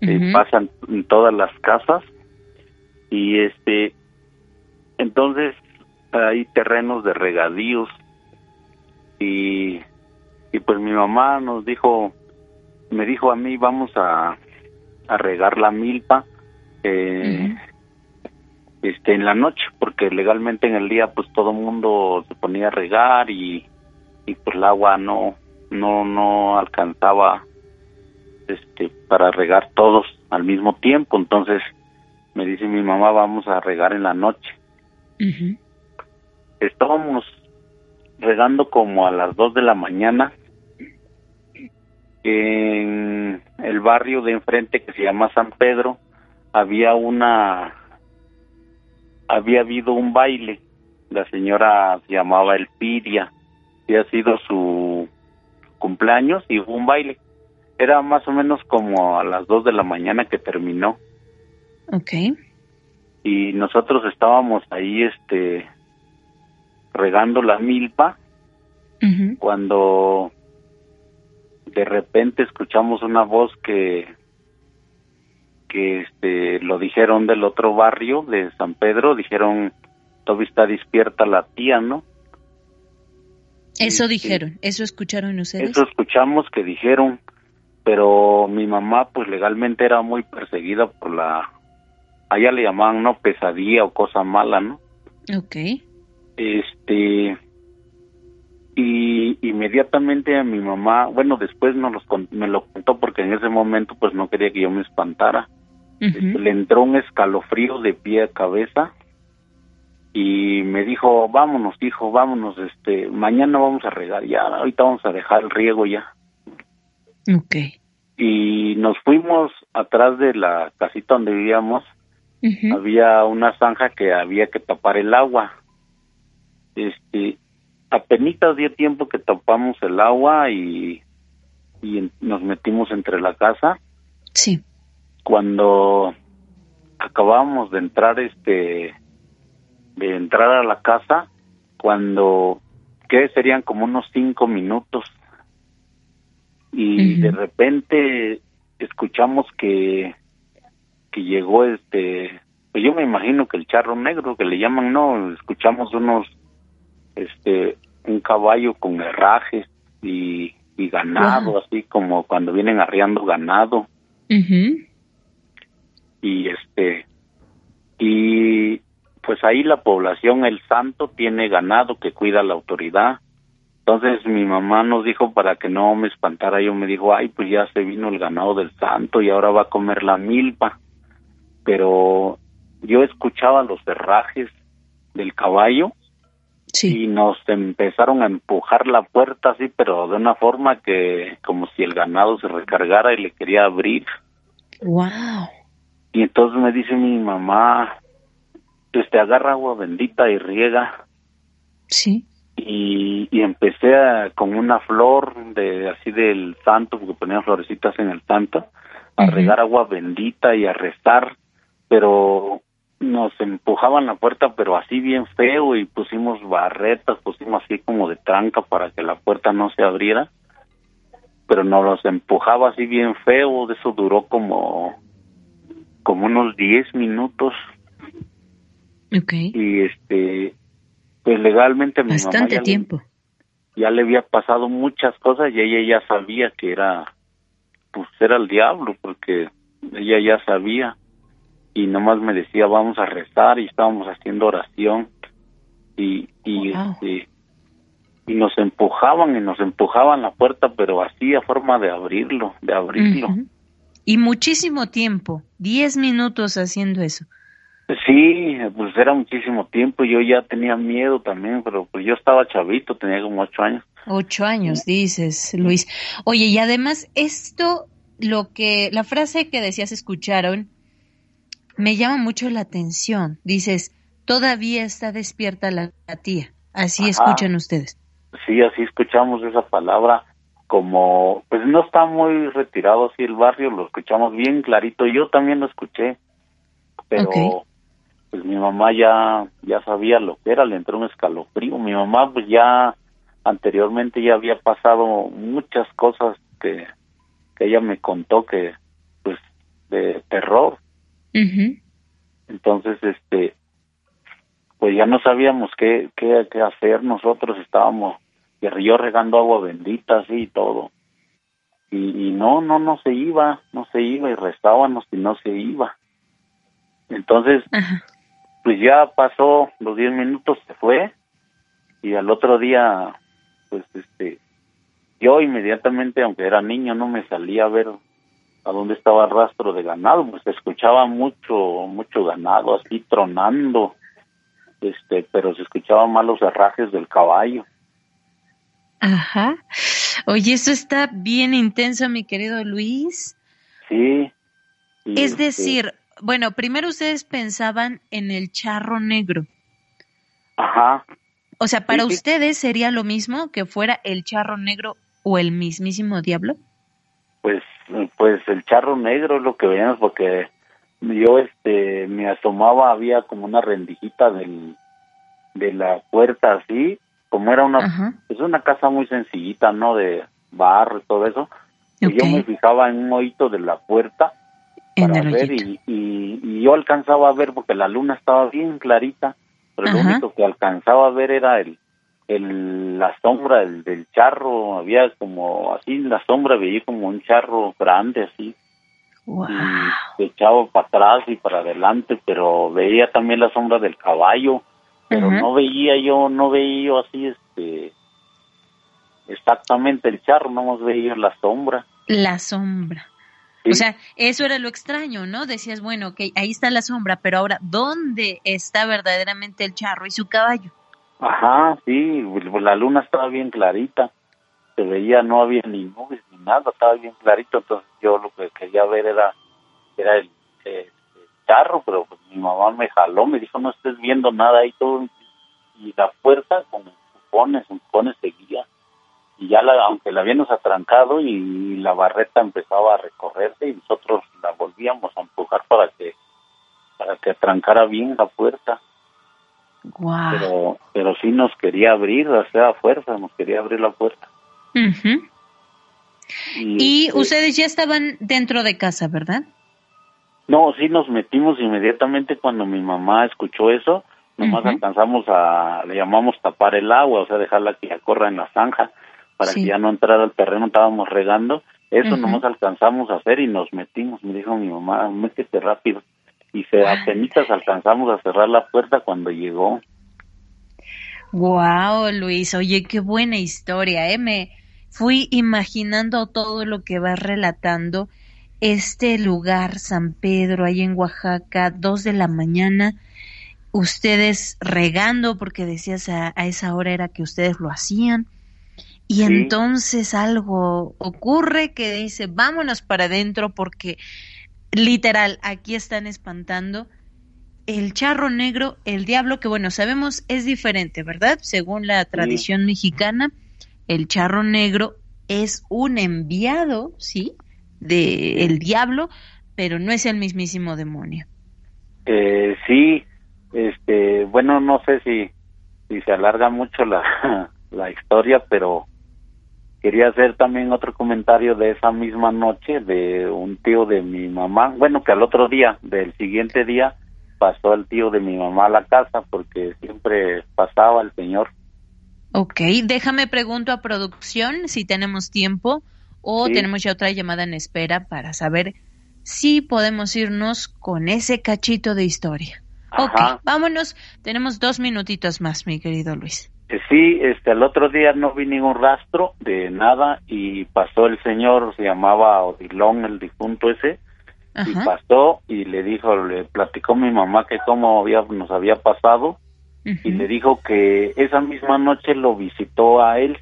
Eh, pasan en todas las casas y este entonces hay terrenos de regadíos y y pues mi mamá nos dijo me dijo a mí vamos a a regar la milpa eh, este en la noche porque legalmente en el día pues todo mundo se ponía a regar y, y pues el agua no no no alcanzaba este para regar todos al mismo tiempo. Entonces me dice mi mamá vamos a regar en la noche estábamos regando como a las dos de la mañana en el barrio de enfrente que se llama San Pedro. Había una había habido un baile. La señora se llamaba Elpidia. Y ha sido su cumpleaños y hubo un baile. Era más o menos como a las dos de la mañana que terminó. Ok. y nosotros estábamos ahí este regando la milpa. Cuando de repente escuchamos una voz que que este lo dijeron del otro barrio de San Pedro dijeron todavía está despierta la tía no Eso dijeron, eso escucharon ustedes. eso escuchamos que dijeron pero mi mamá pues legalmente era muy perseguida por la allá le llamaban no pesadilla o cosa mala no Ok. este y inmediatamente a mi mamá bueno después nos los me lo contó porque en ese momento pues no quería que yo me espantara le entró un escalofrío de pie a cabeza y me dijo vámonos hijo vámonos este mañana vamos a regar ya ahorita vamos a dejar el riego ya Ok. y nos fuimos atrás de la casita donde vivíamos había una zanja que había que tapar el agua este apenas dio tiempo que tapamos el agua y, y nos metimos entre la casa. Sí. Cuando acabamos de entrar, este, de entrar a la casa, cuando, que serían como unos cinco minutos, y de repente escuchamos que, que llegó este, pues yo me imagino que el charro negro que le llaman, no, escuchamos unos este un caballo con herrajes y, y ganado, así como cuando vienen arriando ganado. Y este, y pues ahí la población, el santo, tiene ganado que cuida la autoridad. Entonces mi mamá nos dijo para que no me espantara, yo me dijo, ay, pues ya se vino el ganado del santo y ahora va a comer la milpa. Pero yo escuchaba los herrajes del caballo y nos empezaron a empujar la puerta así, pero de una forma que como si el ganado se recargara y le quería abrir. Wow. Y entonces me dice mi mamá, pues te agarra agua bendita y riega. Sí. Y, y empecé a, con una flor de así del santo, porque ponían florecitas en el santo, a regar agua bendita y a rezar, pero nos empujaban la puerta, pero así bien feo, y pusimos barretas, pusimos así como de tranca para que la puerta no se abriera, pero nos los empujaba así bien feo, de eso duró como, como unos 10 minutos. Okay. Y este, pues legalmente mi Bastante mamá ya tiempo. Le, ya le había pasado muchas cosas y ella ya sabía que era, pues era el diablo, porque ella ya sabía y nomás me decía vamos a rezar y estábamos haciendo oración y y, este, y nos empujaban y nos empujaban la puerta pero así a forma de abrirlo de abrirlo Ujú. Y muchísimo tiempo, 10 minutos haciendo eso. sí pues era muchísimo tiempo yo ya tenía miedo también pero pues yo estaba chavito tenía como ocho años Ocho años, dices, Luis. Oye, y además esto, lo que, la frase que decías escucharon, me llama mucho la atención. Dices, todavía está despierta la, la tía. Así Ajá. escuchan ustedes. sí así escuchamos esa palabra como pues no está muy retirado así el barrio lo escuchamos bien clarito yo también lo escuché pero pues mi mamá ya ya sabía lo que era le entró un escalofrío mi mamá pues ya anteriormente ya había pasado muchas cosas que que ella me contó que pues de terror Ujú. entonces este pues ya no sabíamos qué qué, qué hacer nosotros estábamos y yo regando agua bendita así y todo. Y, y no no no se iba no se iba y rezábamos y no se iba. Entonces pues ya pasó los 10 minutos se fue y al otro día pues este yo inmediatamente aunque era niño no me salía a ver a dónde estaba el rastro de ganado pues se escuchaba mucho mucho ganado así tronando este pero se escuchaban más los herrajes del caballo Ajá. Oye, eso está bien intenso, mi querido Luis. sí Es este, decir, bueno, primero ustedes pensaban en el charro negro. ajá O sea, para sí. ustedes sería lo mismo que fuera el charro negro o el mismísimo diablo. pues pues el charro negro es lo que veíamos porque yo este me asomaba había como una rendijita del de la puerta así como era una es una casa muy sencillita no de barro y todo eso y yo me fijaba en un hoyito de la puerta En para el ver y, y, y yo alcanzaba a ver porque la luna estaba bien clarita pero lo único que alcanzaba a ver era el el, la sombra del, del charro, había como así, la sombra veía como un charro grande así, Wow. y se echaba para atrás y para adelante, pero veía también la sombra del caballo, pero no veía yo, no veía yo así, este, exactamente el charro, nomás veía la sombra. La sombra. O sea, eso era lo extraño, ¿no? Decías, bueno, ok, ahí está la sombra, pero ahora, ¿dónde está verdaderamente el charro y su caballo? Ajá, sí, la luna estaba bien clarita, se veía, no había ni nubes ni nada, estaba bien clarito, entonces yo lo que quería ver era, era el, eh, el charro, pero pues mi mamá me jaló, me dijo no estés viendo nada ahí todo, y la puerta con empujones, empujones seguía. Y ya, la, aunque la habíamos atrancado y la barreta empezaba a recorrerse y nosotros la volvíamos a empujar para que para que atrancara bien la puerta. Pero, pero sí nos quería abrir, o sea, a fuerza, nos quería abrir la puerta. Y, este ustedes ya estaban dentro de casa, ¿verdad? No, sí nos metimos inmediatamente cuando mi mamá escuchó eso, nomás alcanzamos a, le llamamos tapar el agua, o sea, dejarla que ya corra en la zanja para que ya no entrara al terreno, estábamos regando, eso nomás alcanzamos a hacer y nos metimos, me dijo mi mamá, métete rápido, y se apenas alcanzamos a cerrar la puerta cuando llegó. Wow, Luis, oye, qué buena historia, ¿eh? Me fui imaginando todo lo que vas relatando. Este lugar, San Pedro, ahí en Oaxaca, dos de la mañana, ustedes regando, porque decías a, esa hora era que ustedes lo hacían. Y entonces algo ocurre que dice, vámonos para adentro porque literal, aquí están espantando el charro negro, el diablo, que bueno, sabemos es diferente, ¿verdad? Según la tradición mexicana, el charro negro es un enviado, ¿sí? De el diablo, pero no es el mismísimo demonio. Eh, sí, este, bueno, no sé si, si se alarga mucho la, la historia, pero quería hacer también otro comentario de esa misma noche de un tío de mi mamá, bueno, que al otro día, del siguiente día, pasó el tío de mi mamá a la casa porque siempre pasaba el señor. Ok, déjame pregunto a producción si tenemos tiempo o tenemos ya otra llamada en espera para saber si podemos irnos con ese cachito de historia. Ok, vámonos, tenemos dos minutitos más, mi querido Luis. Eh, sí, este, el otro día no vi ningún rastro de nada y pasó el señor, se llamaba Odilón, el difunto ese, y pasó y le dijo, le platicó mi mamá que cómo había, nos había pasado y le dijo que esa misma noche lo visitó a él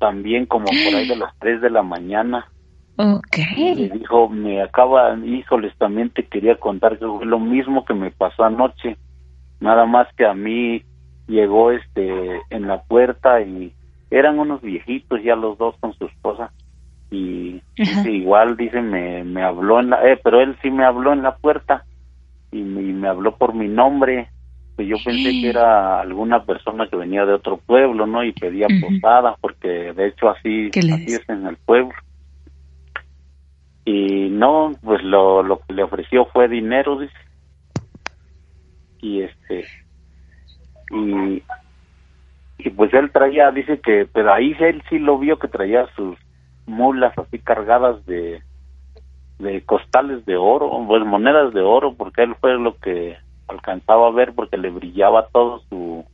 también como por ahí de las 3 de la mañana. Okay. le dijo, me acaba, híjoles, también te quería contar que fue lo mismo que me pasó anoche, nada más que a mí llegó este en la puerta y eran unos viejitos ya los dos con su esposa y igual dice me, me habló en la eh, pero él sí me habló en la puerta y me, habló por mi nombre pues yo pensé que era alguna persona que venía de otro pueblo no y pedía posada porque de hecho así, así es en el pueblo. Y no pues lo, lo que le ofreció fue dinero dice. Y este y, y pues él traía, dice que, pero ahí él sí lo vio que traía sus mulas así cargadas de, de costales de oro, pues monedas de oro, porque él fue lo que alcanzaba a ver porque le brillaba todo su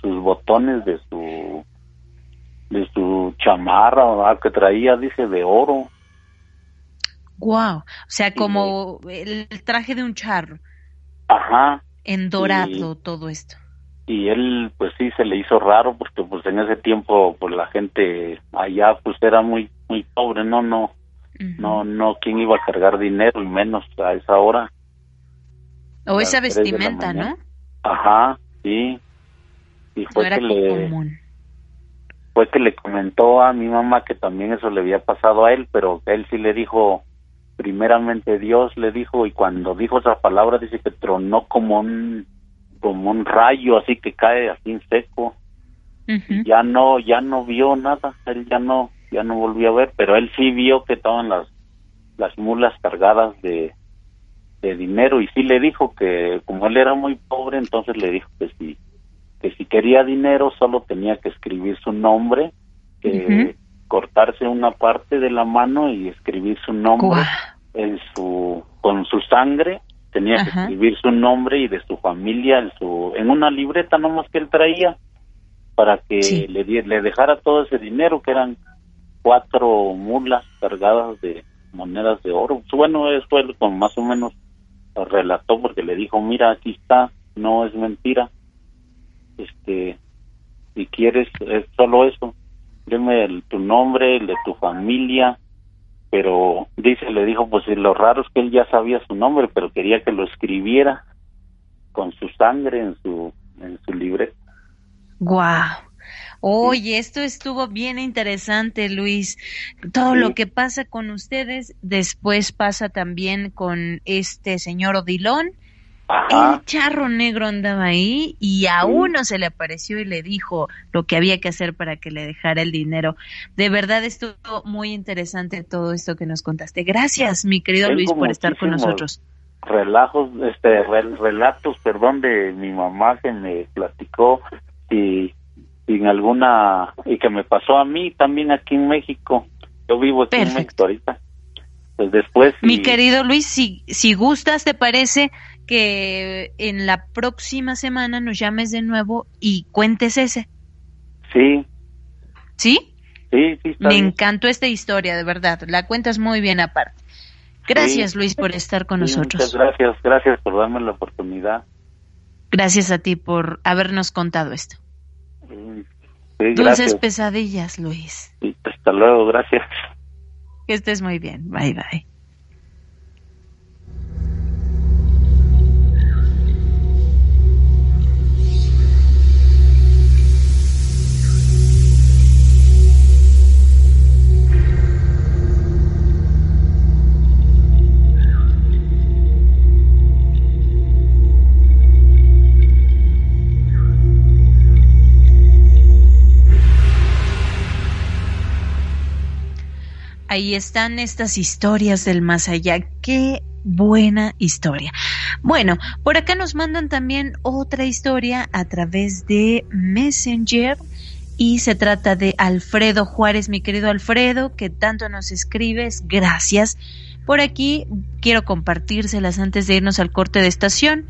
sus botones de su de su chamarra que traía dice de oro. Wow o sea como el traje de un charro ajá. En dorado todo esto. Y él pues sí se le hizo raro porque pues en ese tiempo pues la gente allá pues era muy muy pobre, no no no no quién iba a cargar dinero y menos a esa hora. O esa vestimenta, ¿no? Ajá, sí. Y fue que le fue que le comentó a mi mamá que también eso le había pasado a él, pero él sí le dijo primeramente Dios le dijo y cuando dijo esa palabra dice que tronó como un como un rayo así que cae así en seco ya no ya no vio nada él ya no ya no volvió a ver pero él sí vio que estaban las las mulas cargadas de de dinero y sí le dijo que como él era muy pobre entonces le dijo que si que si quería dinero solo tenía que escribir su nombre que cortarse una parte de la mano y escribir su nombre en su con su sangre tenía que escribir su nombre y de su familia en su en una libreta nomás que él traía para que le le dejara todo ese dinero que eran cuatro mulas cargadas de monedas de oro. Bueno eso él con más o menos relató porque le dijo mira aquí está no es mentira este si quieres es solo eso dime tu nombre el de tu familia pero dice, le dijo, pues lo raro es que él ya sabía su nombre, pero quería que lo escribiera con su sangre en su en su libreta. Guau. Oye, esto estuvo bien interesante, Luis. Todo lo que pasa con ustedes, después pasa también con este señor Odilón. El charro negro andaba ahí y a uno se le apareció y le dijo lo que había que hacer para que le dejara el dinero. De verdad estuvo muy interesante todo esto que nos contaste. Gracias, mi querido Luis, por estar con nosotros. Relajos, este, relatos, perdón, de mi mamá que me platicó y en alguna y que me pasó a mí también aquí en México. Yo vivo aquí en México ahorita. Pues después. Mi querido Luis, si, si gustas, ¿te parece que en la próxima semana nos llames de nuevo y cuentes ese? Sí. ¿Sí? Sí, sí. Me encantó esta historia, de verdad. La cuentas muy bien aparte. Gracias, Luis, por estar con nosotros. Muchas gracias, gracias por darme la oportunidad. Gracias a ti por habernos contado esto. Dulces pesadillas, Luis. hasta luego, gracias. Que estés muy bien. Bye, bye. Ahí están estas historias del más allá. Qué buena historia. Bueno, por acá nos mandan también otra historia a través de Messenger y se trata de Alfredo Juárez, mi querido Alfredo, que tanto nos escribes. Gracias. Por aquí quiero compartírselas antes de irnos al corte de estación.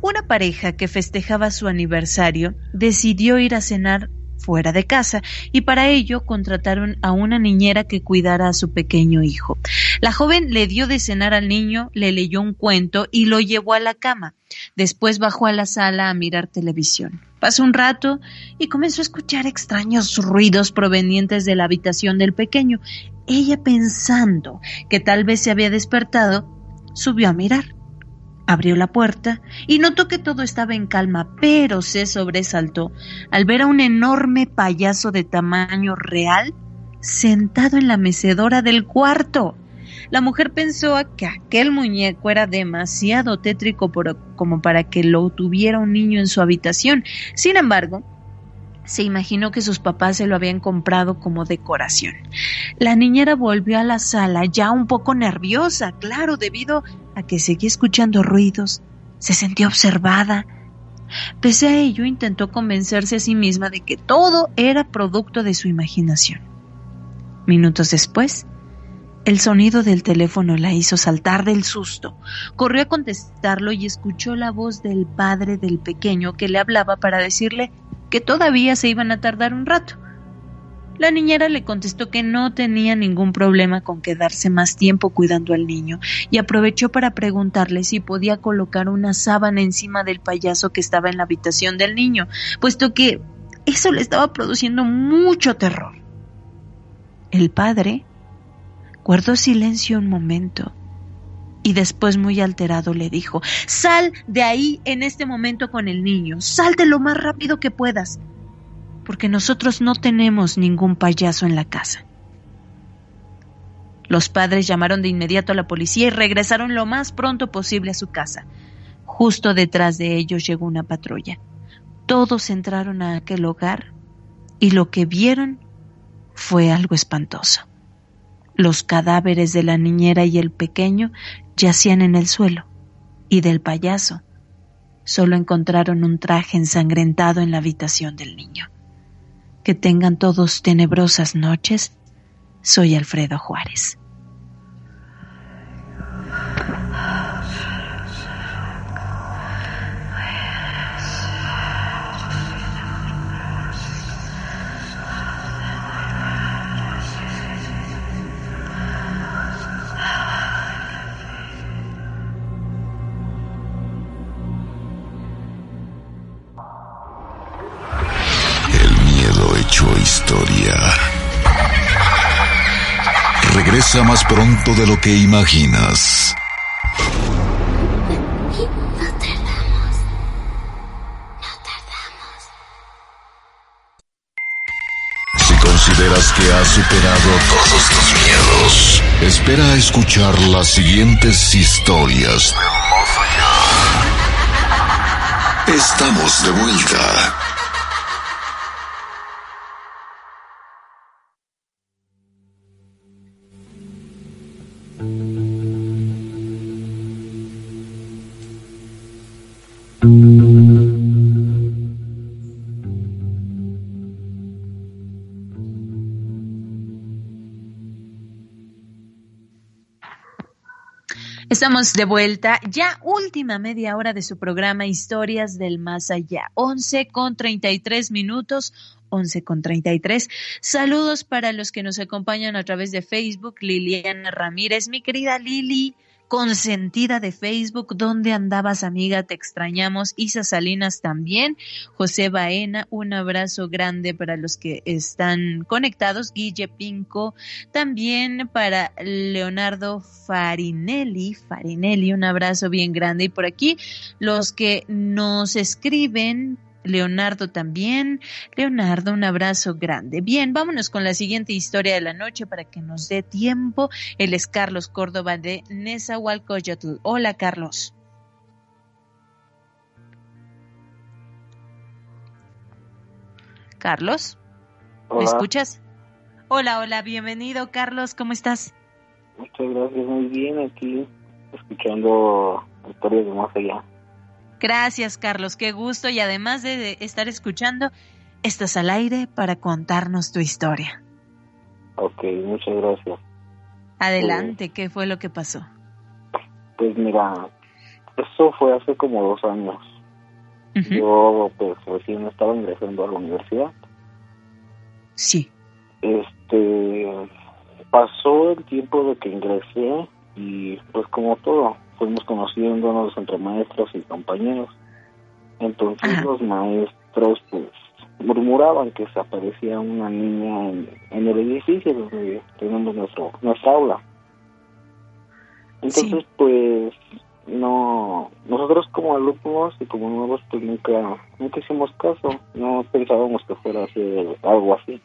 Una pareja que festejaba su aniversario decidió ir a cenar fuera de casa y para ello contrataron a una niñera que cuidara a su pequeño hijo. La joven le dio de cenar al niño, le leyó un cuento y lo llevó a la cama. Después bajó a la sala a mirar televisión. Pasó un rato y comenzó a escuchar extraños ruidos provenientes de la habitación del pequeño. Ella pensando que tal vez se había despertado, subió a mirar. Abrió la puerta y notó que todo estaba en calma, pero se sobresaltó al ver a un enorme payaso de tamaño real sentado en la mecedora del cuarto. La mujer pensó que aquel muñeco era demasiado tétrico como para que lo tuviera un niño en su habitación. Sin embargo, se imaginó que sus papás se lo habían comprado como decoración. La niñera volvió a la sala ya un poco nerviosa, claro, debido a que seguía escuchando ruidos. Se sentía observada. Pese a ello, intentó convencerse a sí misma de que todo era producto de su imaginación. Minutos después, el sonido del teléfono la hizo saltar del susto. Corrió a contestarlo y escuchó la voz del padre del pequeño que le hablaba para decirle que todavía se iban a tardar un rato. La niñera le contestó que no tenía ningún problema con quedarse más tiempo cuidando al niño y aprovechó para preguntarle si podía colocar una sábana encima del payaso que estaba en la habitación del niño, puesto que eso le estaba produciendo mucho terror. El padre guardó silencio un momento y después muy alterado le dijo, sal de ahí en este momento con el niño, salte lo más rápido que puedas, porque nosotros no tenemos ningún payaso en la casa. Los padres llamaron de inmediato a la policía y regresaron lo más pronto posible a su casa. Justo detrás de ellos llegó una patrulla. Todos entraron a aquel hogar y lo que vieron fue algo espantoso. Los cadáveres de la niñera y el pequeño yacían en el suelo, y del payaso solo encontraron un traje ensangrentado en la habitación del niño. Que tengan todos tenebrosas noches. Soy Alfredo Juárez. más pronto de lo que imaginas. No tardamos. Si consideras que has superado todos tus miedos, espera a escuchar las siguientes historias. Estamos de vuelta. Estamos de vuelta, ya última media hora de su programa Historias del Más Allá, 11 con 33 minutos, 11 con 33. Saludos para los que nos acompañan a través de Facebook, Liliana Ramírez, mi querida Lili, consentida de Facebook. ¿Dónde andabas, amiga? Te extrañamos. Isa Salinas también. José Baena, un abrazo grande para los que están conectados. Guille Pinco, también para Leonardo Farinelli. Farinelli, un abrazo bien grande. Y por aquí, los que nos escriben Leonardo también. Leonardo, un abrazo grande. Bien, vámonos con la siguiente historia de la noche para que nos dé tiempo. Él es Carlos Córdoba de Nezahualcóyotl. Hola, Carlos. Carlos, ¿me escuchas? Hola, hola, bienvenido, Carlos, ¿cómo estás? Muchas gracias, muy bien, aquí escuchando historias de más allá. Gracias, Carlos. Qué gusto. Y además de estar escuchando, estás al aire para contarnos tu historia. Ok, muchas gracias. Adelante, ¿qué fue lo que pasó? Pues mira, eso fue hace como dos años. Yo pues recién estaba ingresando a la universidad. Sí. Este, pasó el tiempo de que ingresé y pues como todo, fuimos conociéndonos entre maestros y compañeros. Entonces los maestros pues murmuraban que se aparecía una niña en, el edificio donde tenemos nuestro, nuestra aula. Entonces pues no, nosotros como alumnos y como nuevos pues nunca, nunca hicimos caso, no pensábamos que fuera algo así.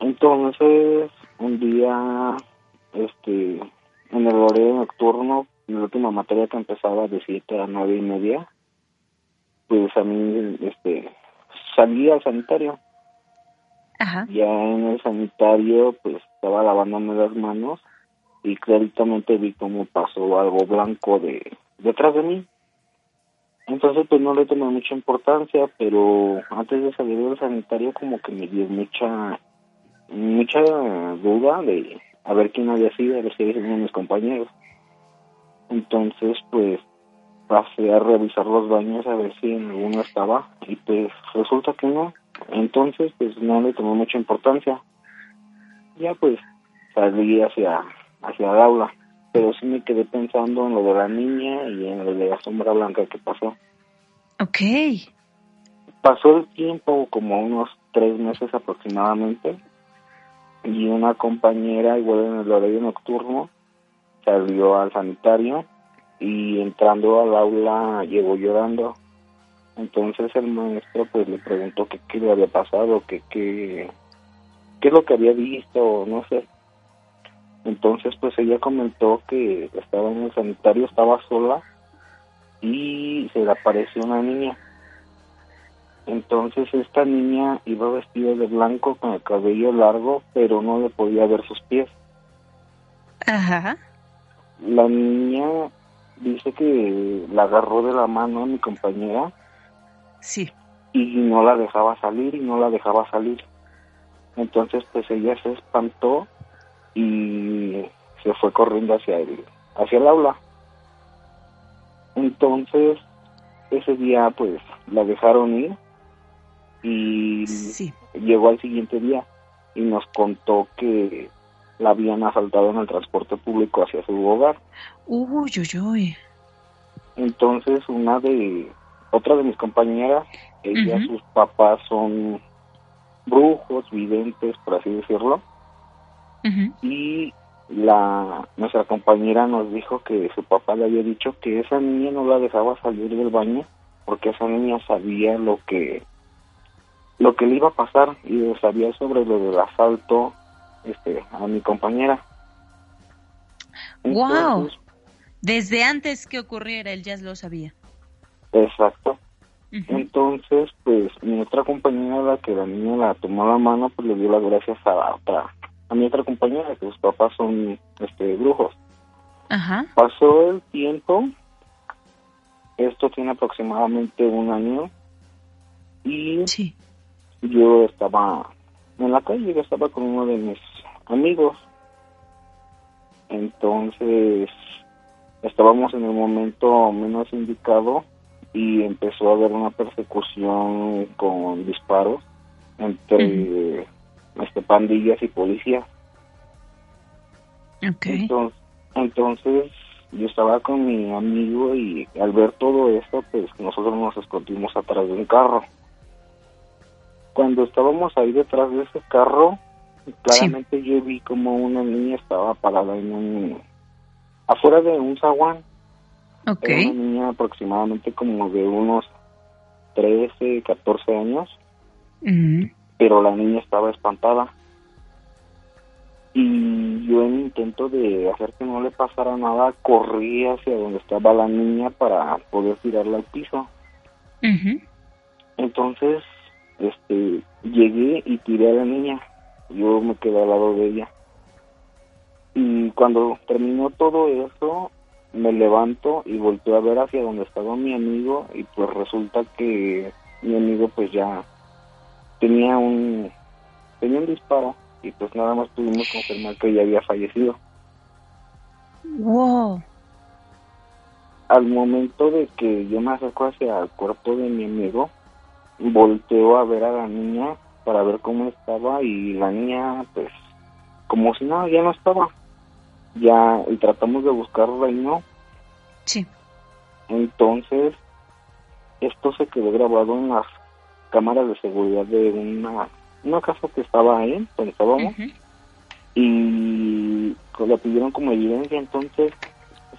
Entonces un día este en el horario nocturno, en la última materia que empezaba de 7 a nueve y media, pues a mí este, salí al sanitario. Ya en el sanitario, pues estaba lavándome las manos y claramente vi cómo pasó algo blanco de detrás de mí. Entonces, pues no le tomé mucha importancia, pero antes de salir del sanitario, como que me dio mucha, mucha duda de a ver quién había sido, a ver si había sido mis compañeros. Entonces, pues pasé a revisar los baños a ver si en alguno estaba y pues resulta que no. Entonces, pues no le tomé mucha importancia. Ya pues salí hacia, hacia el aula, pero sí me quedé pensando en lo de la niña y en lo de la sombra blanca que pasó. Ok. Pasó el tiempo, como unos tres meses aproximadamente, y una compañera igual en el horario nocturno salió al sanitario y entrando al aula llegó llorando. Entonces el maestro pues le preguntó qué, le había pasado que qué qué es lo que había visto no sé. Entonces pues ella comentó que estaba en el sanitario estaba sola y se le apareció una niña entonces esta niña iba vestida de blanco con el cabello largo, pero no le podía ver sus pies. Ajá. La niña dice que la agarró de la mano a mi compañera. Sí. Y no la dejaba salir y no la dejaba salir. Entonces pues ella se espantó y se fue corriendo hacia el, hacia el aula. Entonces ese día pues la dejaron ir y llegó al siguiente día y nos contó que la habían asaltado en el transporte público hacia su hogar. Uy, uy, uy. Entonces una de, otra de mis compañeras, ella, sus papás son brujos, videntes, por así decirlo. Y la nuestra compañera nos dijo que su papá le había dicho que esa niña no la dejaba salir del baño porque esa niña sabía lo que lo que le iba a pasar y sabía sobre lo del asalto este a mi compañera. wow. Desde antes que ocurriera él ya lo sabía. Exacto. Entonces, pues mi otra compañera, la que la niña la tomó la mano, pues le dio las gracias a la otra, a mi otra compañera, que sus papás son este brujos. Ajá. Pasó el tiempo, esto tiene aproximadamente un año, y yo estaba en la calle, yo estaba con uno de mis amigos. Entonces, estábamos en el momento menos indicado y empezó a haber una persecución con disparos entre este, pandillas y policías. Entonces, entonces yo estaba con mi amigo y al ver todo esto, pues nosotros nos escondimos atrás de un carro. Cuando estábamos ahí detrás de ese carro, claramente yo vi como una niña estaba parada en un afuera de un zaguán Okay. Era una niña aproximadamente como de unos 13, 14 años, pero la niña estaba espantada. Y yo en intento de hacer que no le pasara nada, corrí hacia donde estaba la niña para poder tirarla al piso. Entonces, este, llegué y tiré a la niña. Yo me quedé al lado de ella. Y cuando terminó todo eso, me levanto y volteo a ver hacia donde estaba mi amigo y pues resulta que mi amigo pues ya tenía un tenía un disparo y pues nada más pudimos confirmar que ya había fallecido. Wow. Al momento de que yo me acerco hacia el cuerpo de mi amigo, volteo a ver a la niña para ver cómo estaba y la niña pues como si nada ya no estaba ya y tratamos de buscarla y no. Sí. Entonces, esto se quedó grabado en las cámaras de seguridad de una, una casa que estaba ahí, donde estábamos, y la pidieron como evidencia, entonces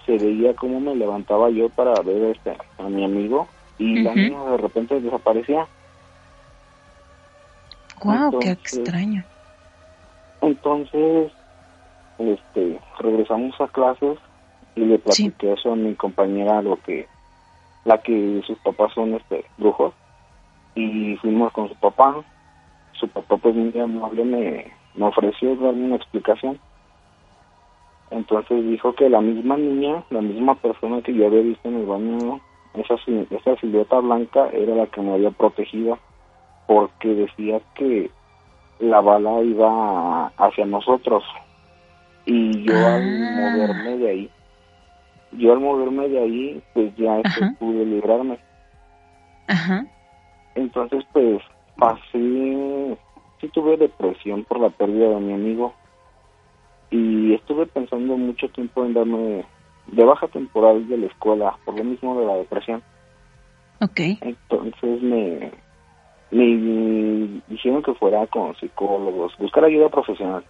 se veía cómo me levantaba yo para ver este, a mi amigo y la niña de repente desaparecía. Wow, qué extraño. Entonces, este, regresamos a clases y le platiqué eso a mi compañera, lo que, la que sus papás son este brujos, y fuimos con su papá. Su papá, pues, muy amable, me, me ofreció darme una explicación. Entonces dijo que la misma niña, la misma persona que yo había visto en el baño, esa, esa silueta blanca era la que me había protegido, porque decía que la bala iba hacia nosotros, y yo al Ah. moverme de ahí, yo al moverme de ahí, pues ya este, pude librarme. Ajá. Entonces, pues pasé, sí tuve depresión por la pérdida de mi amigo y estuve pensando mucho tiempo en darme de baja temporal de la escuela por lo mismo de la depresión. Ok. Entonces me, me dijeron que fuera con psicólogos, buscar ayuda profesional.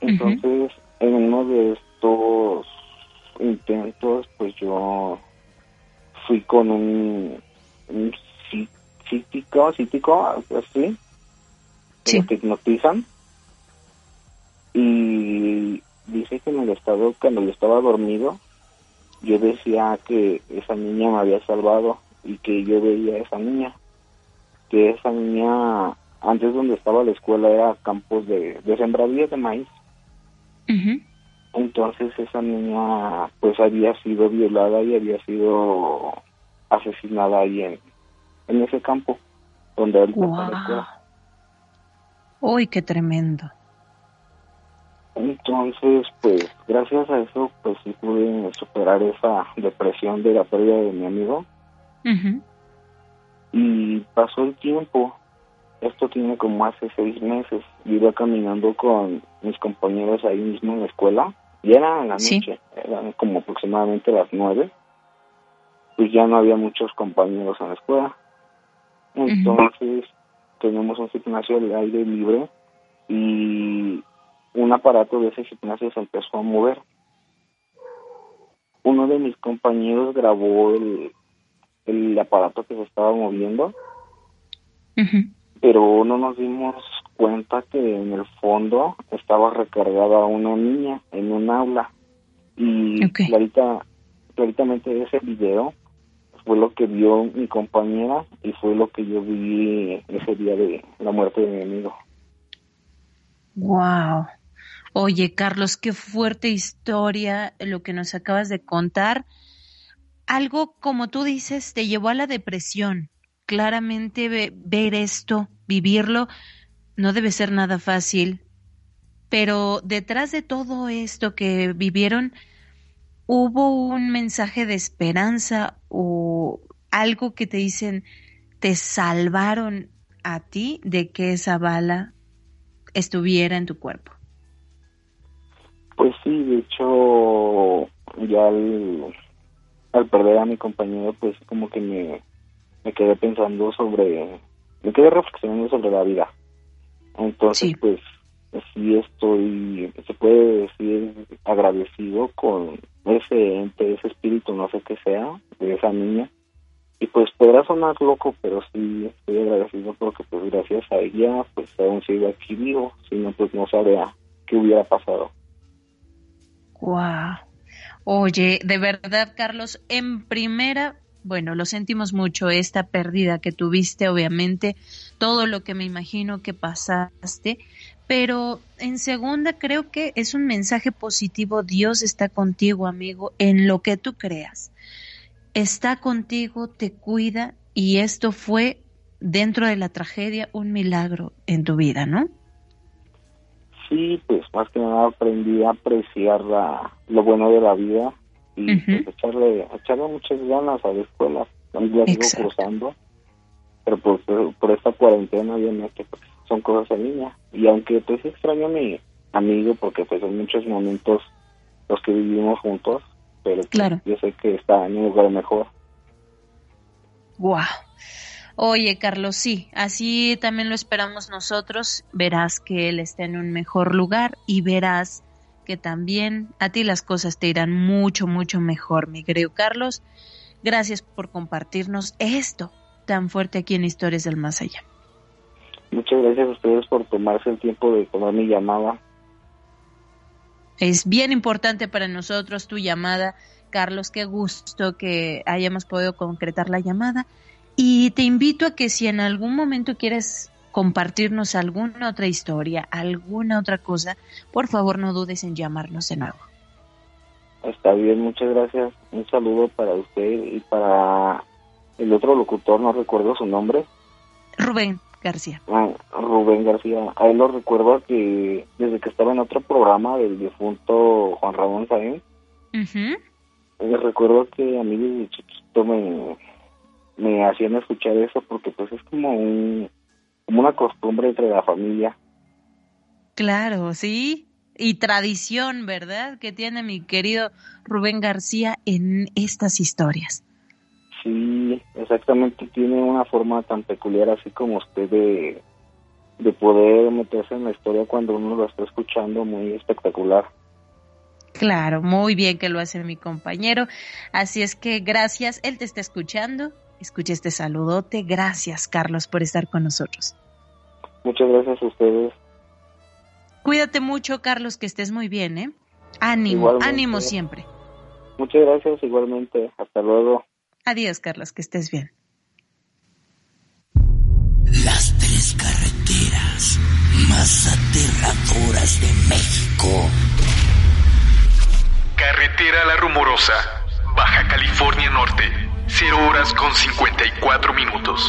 Entonces, en uno de estos intentos, pues yo fui con un, un psíquico, algo así, que te hipnotizan. Y dice que en el estado, cuando yo estaba dormido, yo decía que esa niña me había salvado y que yo veía a esa niña. Que esa niña, antes donde estaba la escuela, era campos de, de sembradías de maíz. Entonces esa niña pues había sido violada y había sido asesinada ahí en, en ese campo donde la escuela. Uy, qué tremendo. Entonces, pues, gracias a eso, pues sí pude superar esa depresión de la pérdida de mi amigo. Y pasó el tiempo. Esto tiene como hace seis meses. Yo iba caminando con mis compañeros ahí mismo en la escuela. Y era en la Sí. noche, eran como aproximadamente las nueve. Pues ya no había muchos compañeros en la escuela. Entonces, tenemos un gimnasio al aire libre y un aparato de ese gimnasio se empezó a mover. Uno de mis compañeros grabó el, el aparato que se estaba moviendo pero no nos dimos cuenta que en el fondo estaba recargada una niña en un aula y clarita, claritamente ese video fue lo que vio mi compañera y fue lo que yo vi ese día de la muerte de mi amigo. Wow. Oye, Carlos, qué fuerte historia lo que nos acabas de contar. Algo, como tú dices, te llevó a la depresión. Claramente ver esto, vivirlo, no debe ser nada fácil. Pero detrás de todo esto que vivieron, hubo un mensaje de esperanza o algo que te dicen, te salvaron a ti de que esa bala estuviera en tu cuerpo. Pues sí, de hecho, ya al, perder a mi compañero, pues como que me, me quedé pensando sobre, me quedé reflexionando sobre la vida. Entonces, pues sí estoy, se puede decir, agradecido con ese ente, ese espíritu, no sé qué sea, de esa niña. Y pues podrá sonar loco, pero sí estoy agradecido porque pues gracias a ella pues aún sigo aquí vivo, si no pues no sabría qué hubiera pasado. Wow. Oye, de verdad, Carlos, en primera, bueno, lo sentimos mucho, esta pérdida que tuviste, obviamente, todo lo que me imagino que pasaste, pero en segunda creo que es un mensaje positivo, Dios está contigo, amigo, en lo que tú creas. Está contigo, te cuida y esto fue dentro de la tragedia un milagro en tu vida, ¿no? Sí, pues más que nada aprendí a apreciar la, lo bueno de la vida y pues, echarle, echarle muchas ganas a la escuela. La sigo cruzando, pero pues, por, esta cuarentena obviamente pues, son cosas en línea. Y aunque pues extraño a mi amigo porque pues en muchos momentos los que vivimos juntos, pero pues, yo sé que está en un lugar mejor. Wow. Oye, Carlos, sí, así también lo esperamos nosotros. Verás que él está en un mejor lugar y verás que también a ti las cosas te irán mucho, mucho mejor, mi querido Carlos. Gracias por compartirnos esto tan fuerte aquí en Historias del Más Allá. Muchas gracias a ustedes por tomarse el tiempo de tomar mi llamada. Es bien importante para nosotros tu llamada, Carlos. Qué gusto que hayamos podido concretar la llamada. Y te invito a que si en algún momento quieres compartirnos alguna otra historia, alguna otra cosa, por favor no dudes en llamarnos de nuevo. Está bien, muchas gracias. Un saludo para usted y para el otro locutor, no recuerdo su nombre. Rubén García. Ah, Rubén García. A él lo recuerdo que desde que estaba en otro programa del difunto Juan Ramón Sainz, le recuerdo que a mí desde chiquito me, me hacían escuchar eso porque pues es como un como una costumbre entre la familia. Claro, sí. Y tradición, ¿verdad? Que tiene mi querido Rubén García en estas historias. Sí, exactamente. Tiene una forma tan peculiar así como usted de, de poder meterse en la historia cuando uno lo está escuchando, muy espectacular. Claro, muy bien que lo hace mi compañero. Así es que gracias, él te está escuchando escuche este saludote. Gracias, Carlos, por estar con nosotros. Muchas gracias a ustedes. Cuídate mucho, Carlos, que estés muy bien, ¿eh? Ánimo, ánimo siempre. Muchas gracias, igualmente. Hasta luego. Adiós, Carlos, que estés bien. Las tres carreteras más aterradoras de México. Carretera La Rumorosa, Baja California Norte 0 horas con 54 minutos.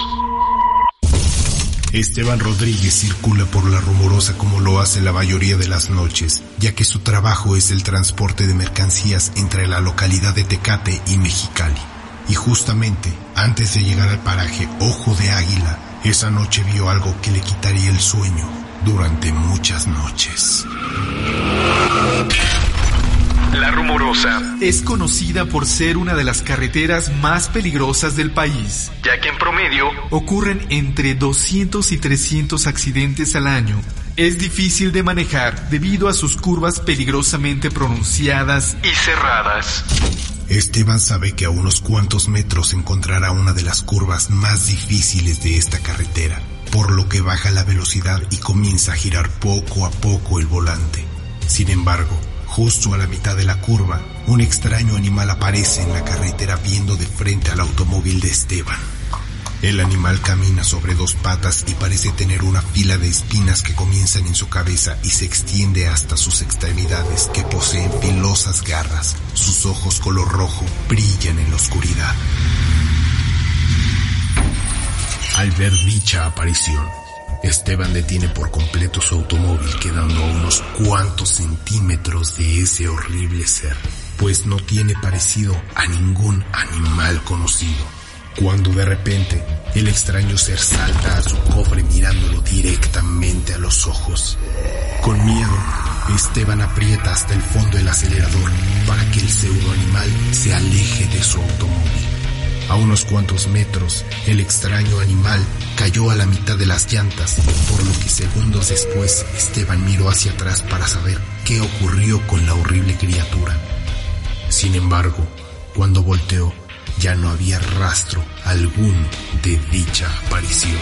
Esteban Rodríguez circula por la rumorosa como lo hace la mayoría de las noches, ya que su trabajo es el transporte de mercancías entre la localidad de Tecate y Mexicali. Y justamente, antes de llegar al paraje Ojo de Águila, esa noche vio algo que le quitaría el sueño durante muchas noches. La Rumorosa es conocida por ser una de las carreteras más peligrosas del país, ya que en promedio ocurren entre 200 y 300 accidentes al año. Es difícil de manejar debido a sus curvas peligrosamente pronunciadas y cerradas. Esteban sabe que a unos cuantos metros encontrará una de las curvas más difíciles de esta carretera por lo que baja la velocidad y comienza a girar poco a poco el volante. Sin embargo, justo a la mitad de la curva, un extraño animal aparece en la carretera viendo de frente al automóvil de Esteban. El animal camina sobre dos patas y parece tener una fila de espinas que comienzan en su cabeza y se extiende hasta sus extremidades que poseen filosas garras. Sus ojos color rojo brillan en la oscuridad. Al ver dicha aparición, Esteban detiene por completo su automóvil quedando a unos cuantos centímetros de ese horrible ser, pues no tiene parecido a ningún animal conocido cuando de repente el extraño ser salta a su cofre mirándolo directamente a los ojos. Con miedo, Esteban aprieta hasta el fondo el acelerador para que el pseudo animal se aleje de su automóvil. A unos cuantos metros, el extraño animal cayó a la mitad de las llantas, por lo que segundos después Esteban miró hacia atrás para saber qué ocurrió con la horrible criatura. Sin embargo, cuando volteó, ya no había rastro algún de dicha aparición.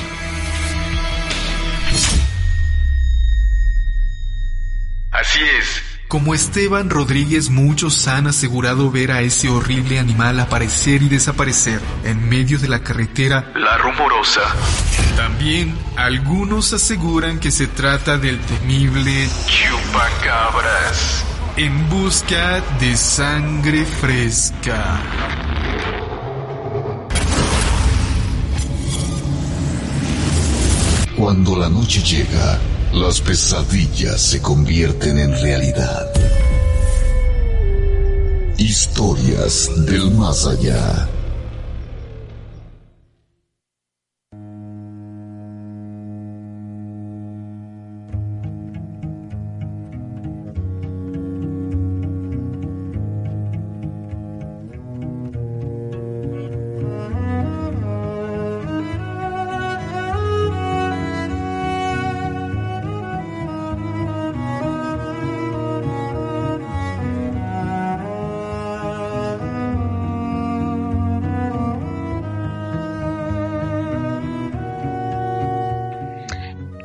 Así es. Como Esteban Rodríguez, muchos han asegurado ver a ese horrible animal aparecer y desaparecer en medio de la carretera La Rumorosa. También algunos aseguran que se trata del temible chupacabras en busca de sangre fresca. Cuando la noche llega, las pesadillas se convierten en realidad. Historias del más allá.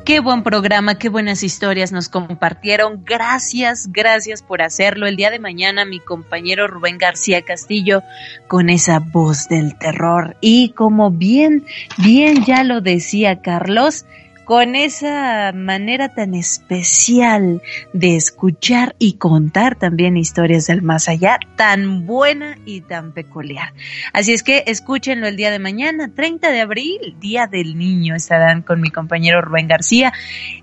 Qué buen programa, qué buenas historias nos compartieron. Gracias, gracias por hacerlo. El día de mañana mi compañero Rubén García Castillo con esa voz del terror. Y como bien, bien ya lo decía Carlos, con esa manera tan especial de escuchar y contar también historias del más allá, tan buena y tan peculiar. Así es que escúchenlo el día de mañana, 30 de abril, Día del Niño, estarán con mi compañero Rubén García.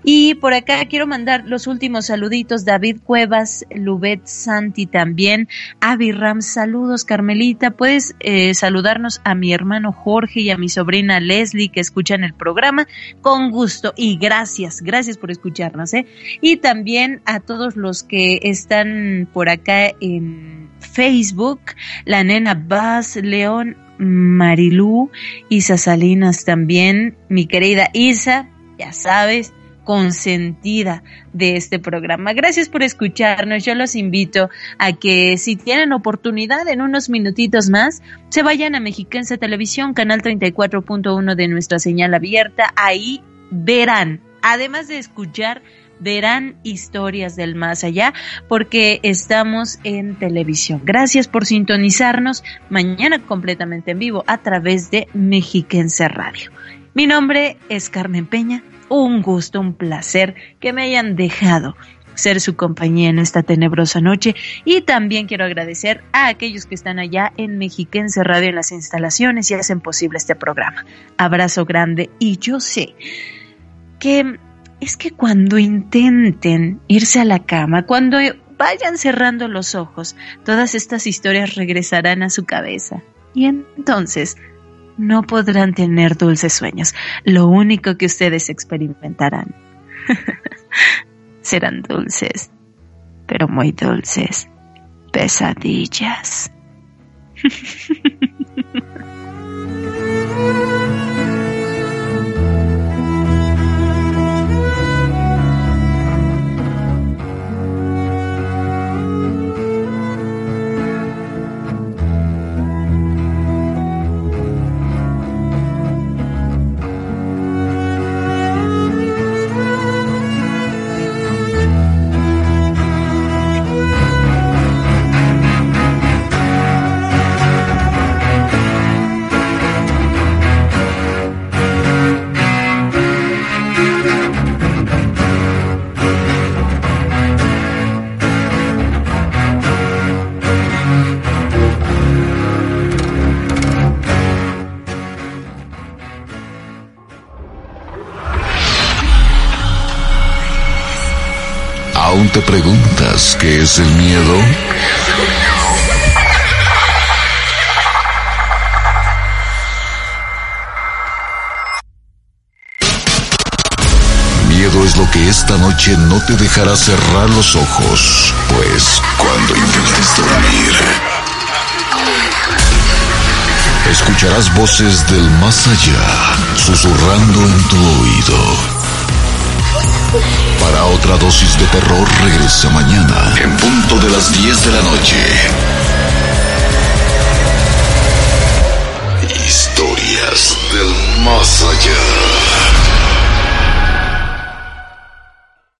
Y por acá quiero mandar los últimos saluditos, David Cuevas, Lubet Santi también, Avi Ram, saludos Carmelita, puedes eh, saludarnos a mi hermano Jorge y a mi sobrina Leslie que escuchan el programa, con gusto y gracias, gracias por escucharnos. ¿eh? Y también a todos los que están por acá en Facebook, la nena Baz, León, Marilú, Isa Salinas también, mi querida Isa, ya sabes, consentida de este programa. Gracias por escucharnos. Yo los invito a que si tienen oportunidad en unos minutitos más, se vayan a Mexiquense Televisión, canal 34.1 de nuestra señal abierta. Ahí verán, además de escuchar, verán historias del más allá porque estamos en televisión. Gracias por sintonizarnos mañana completamente en vivo a través de Mexiquense Radio. Mi nombre es Carmen Peña. Un gusto, un placer que me hayan dejado ser su compañía en esta tenebrosa noche y también quiero agradecer a aquellos que están allá en Mexiquense Radio en las instalaciones y hacen posible este programa. Abrazo grande y yo sé que es que cuando intenten irse a la cama, cuando vayan cerrando los ojos, todas estas historias regresarán a su cabeza. Y entonces no podrán tener dulces sueños. Lo único que ustedes experimentarán serán dulces, pero muy dulces, pesadillas. miedo? Miedo es lo que esta noche no te dejará cerrar los ojos, pues cuando intentes dormir, escucharás voces del más allá susurrando en tu oído. Para otra dosis de terror regresa mañana en punto de las 10 de la noche. Historias del más allá.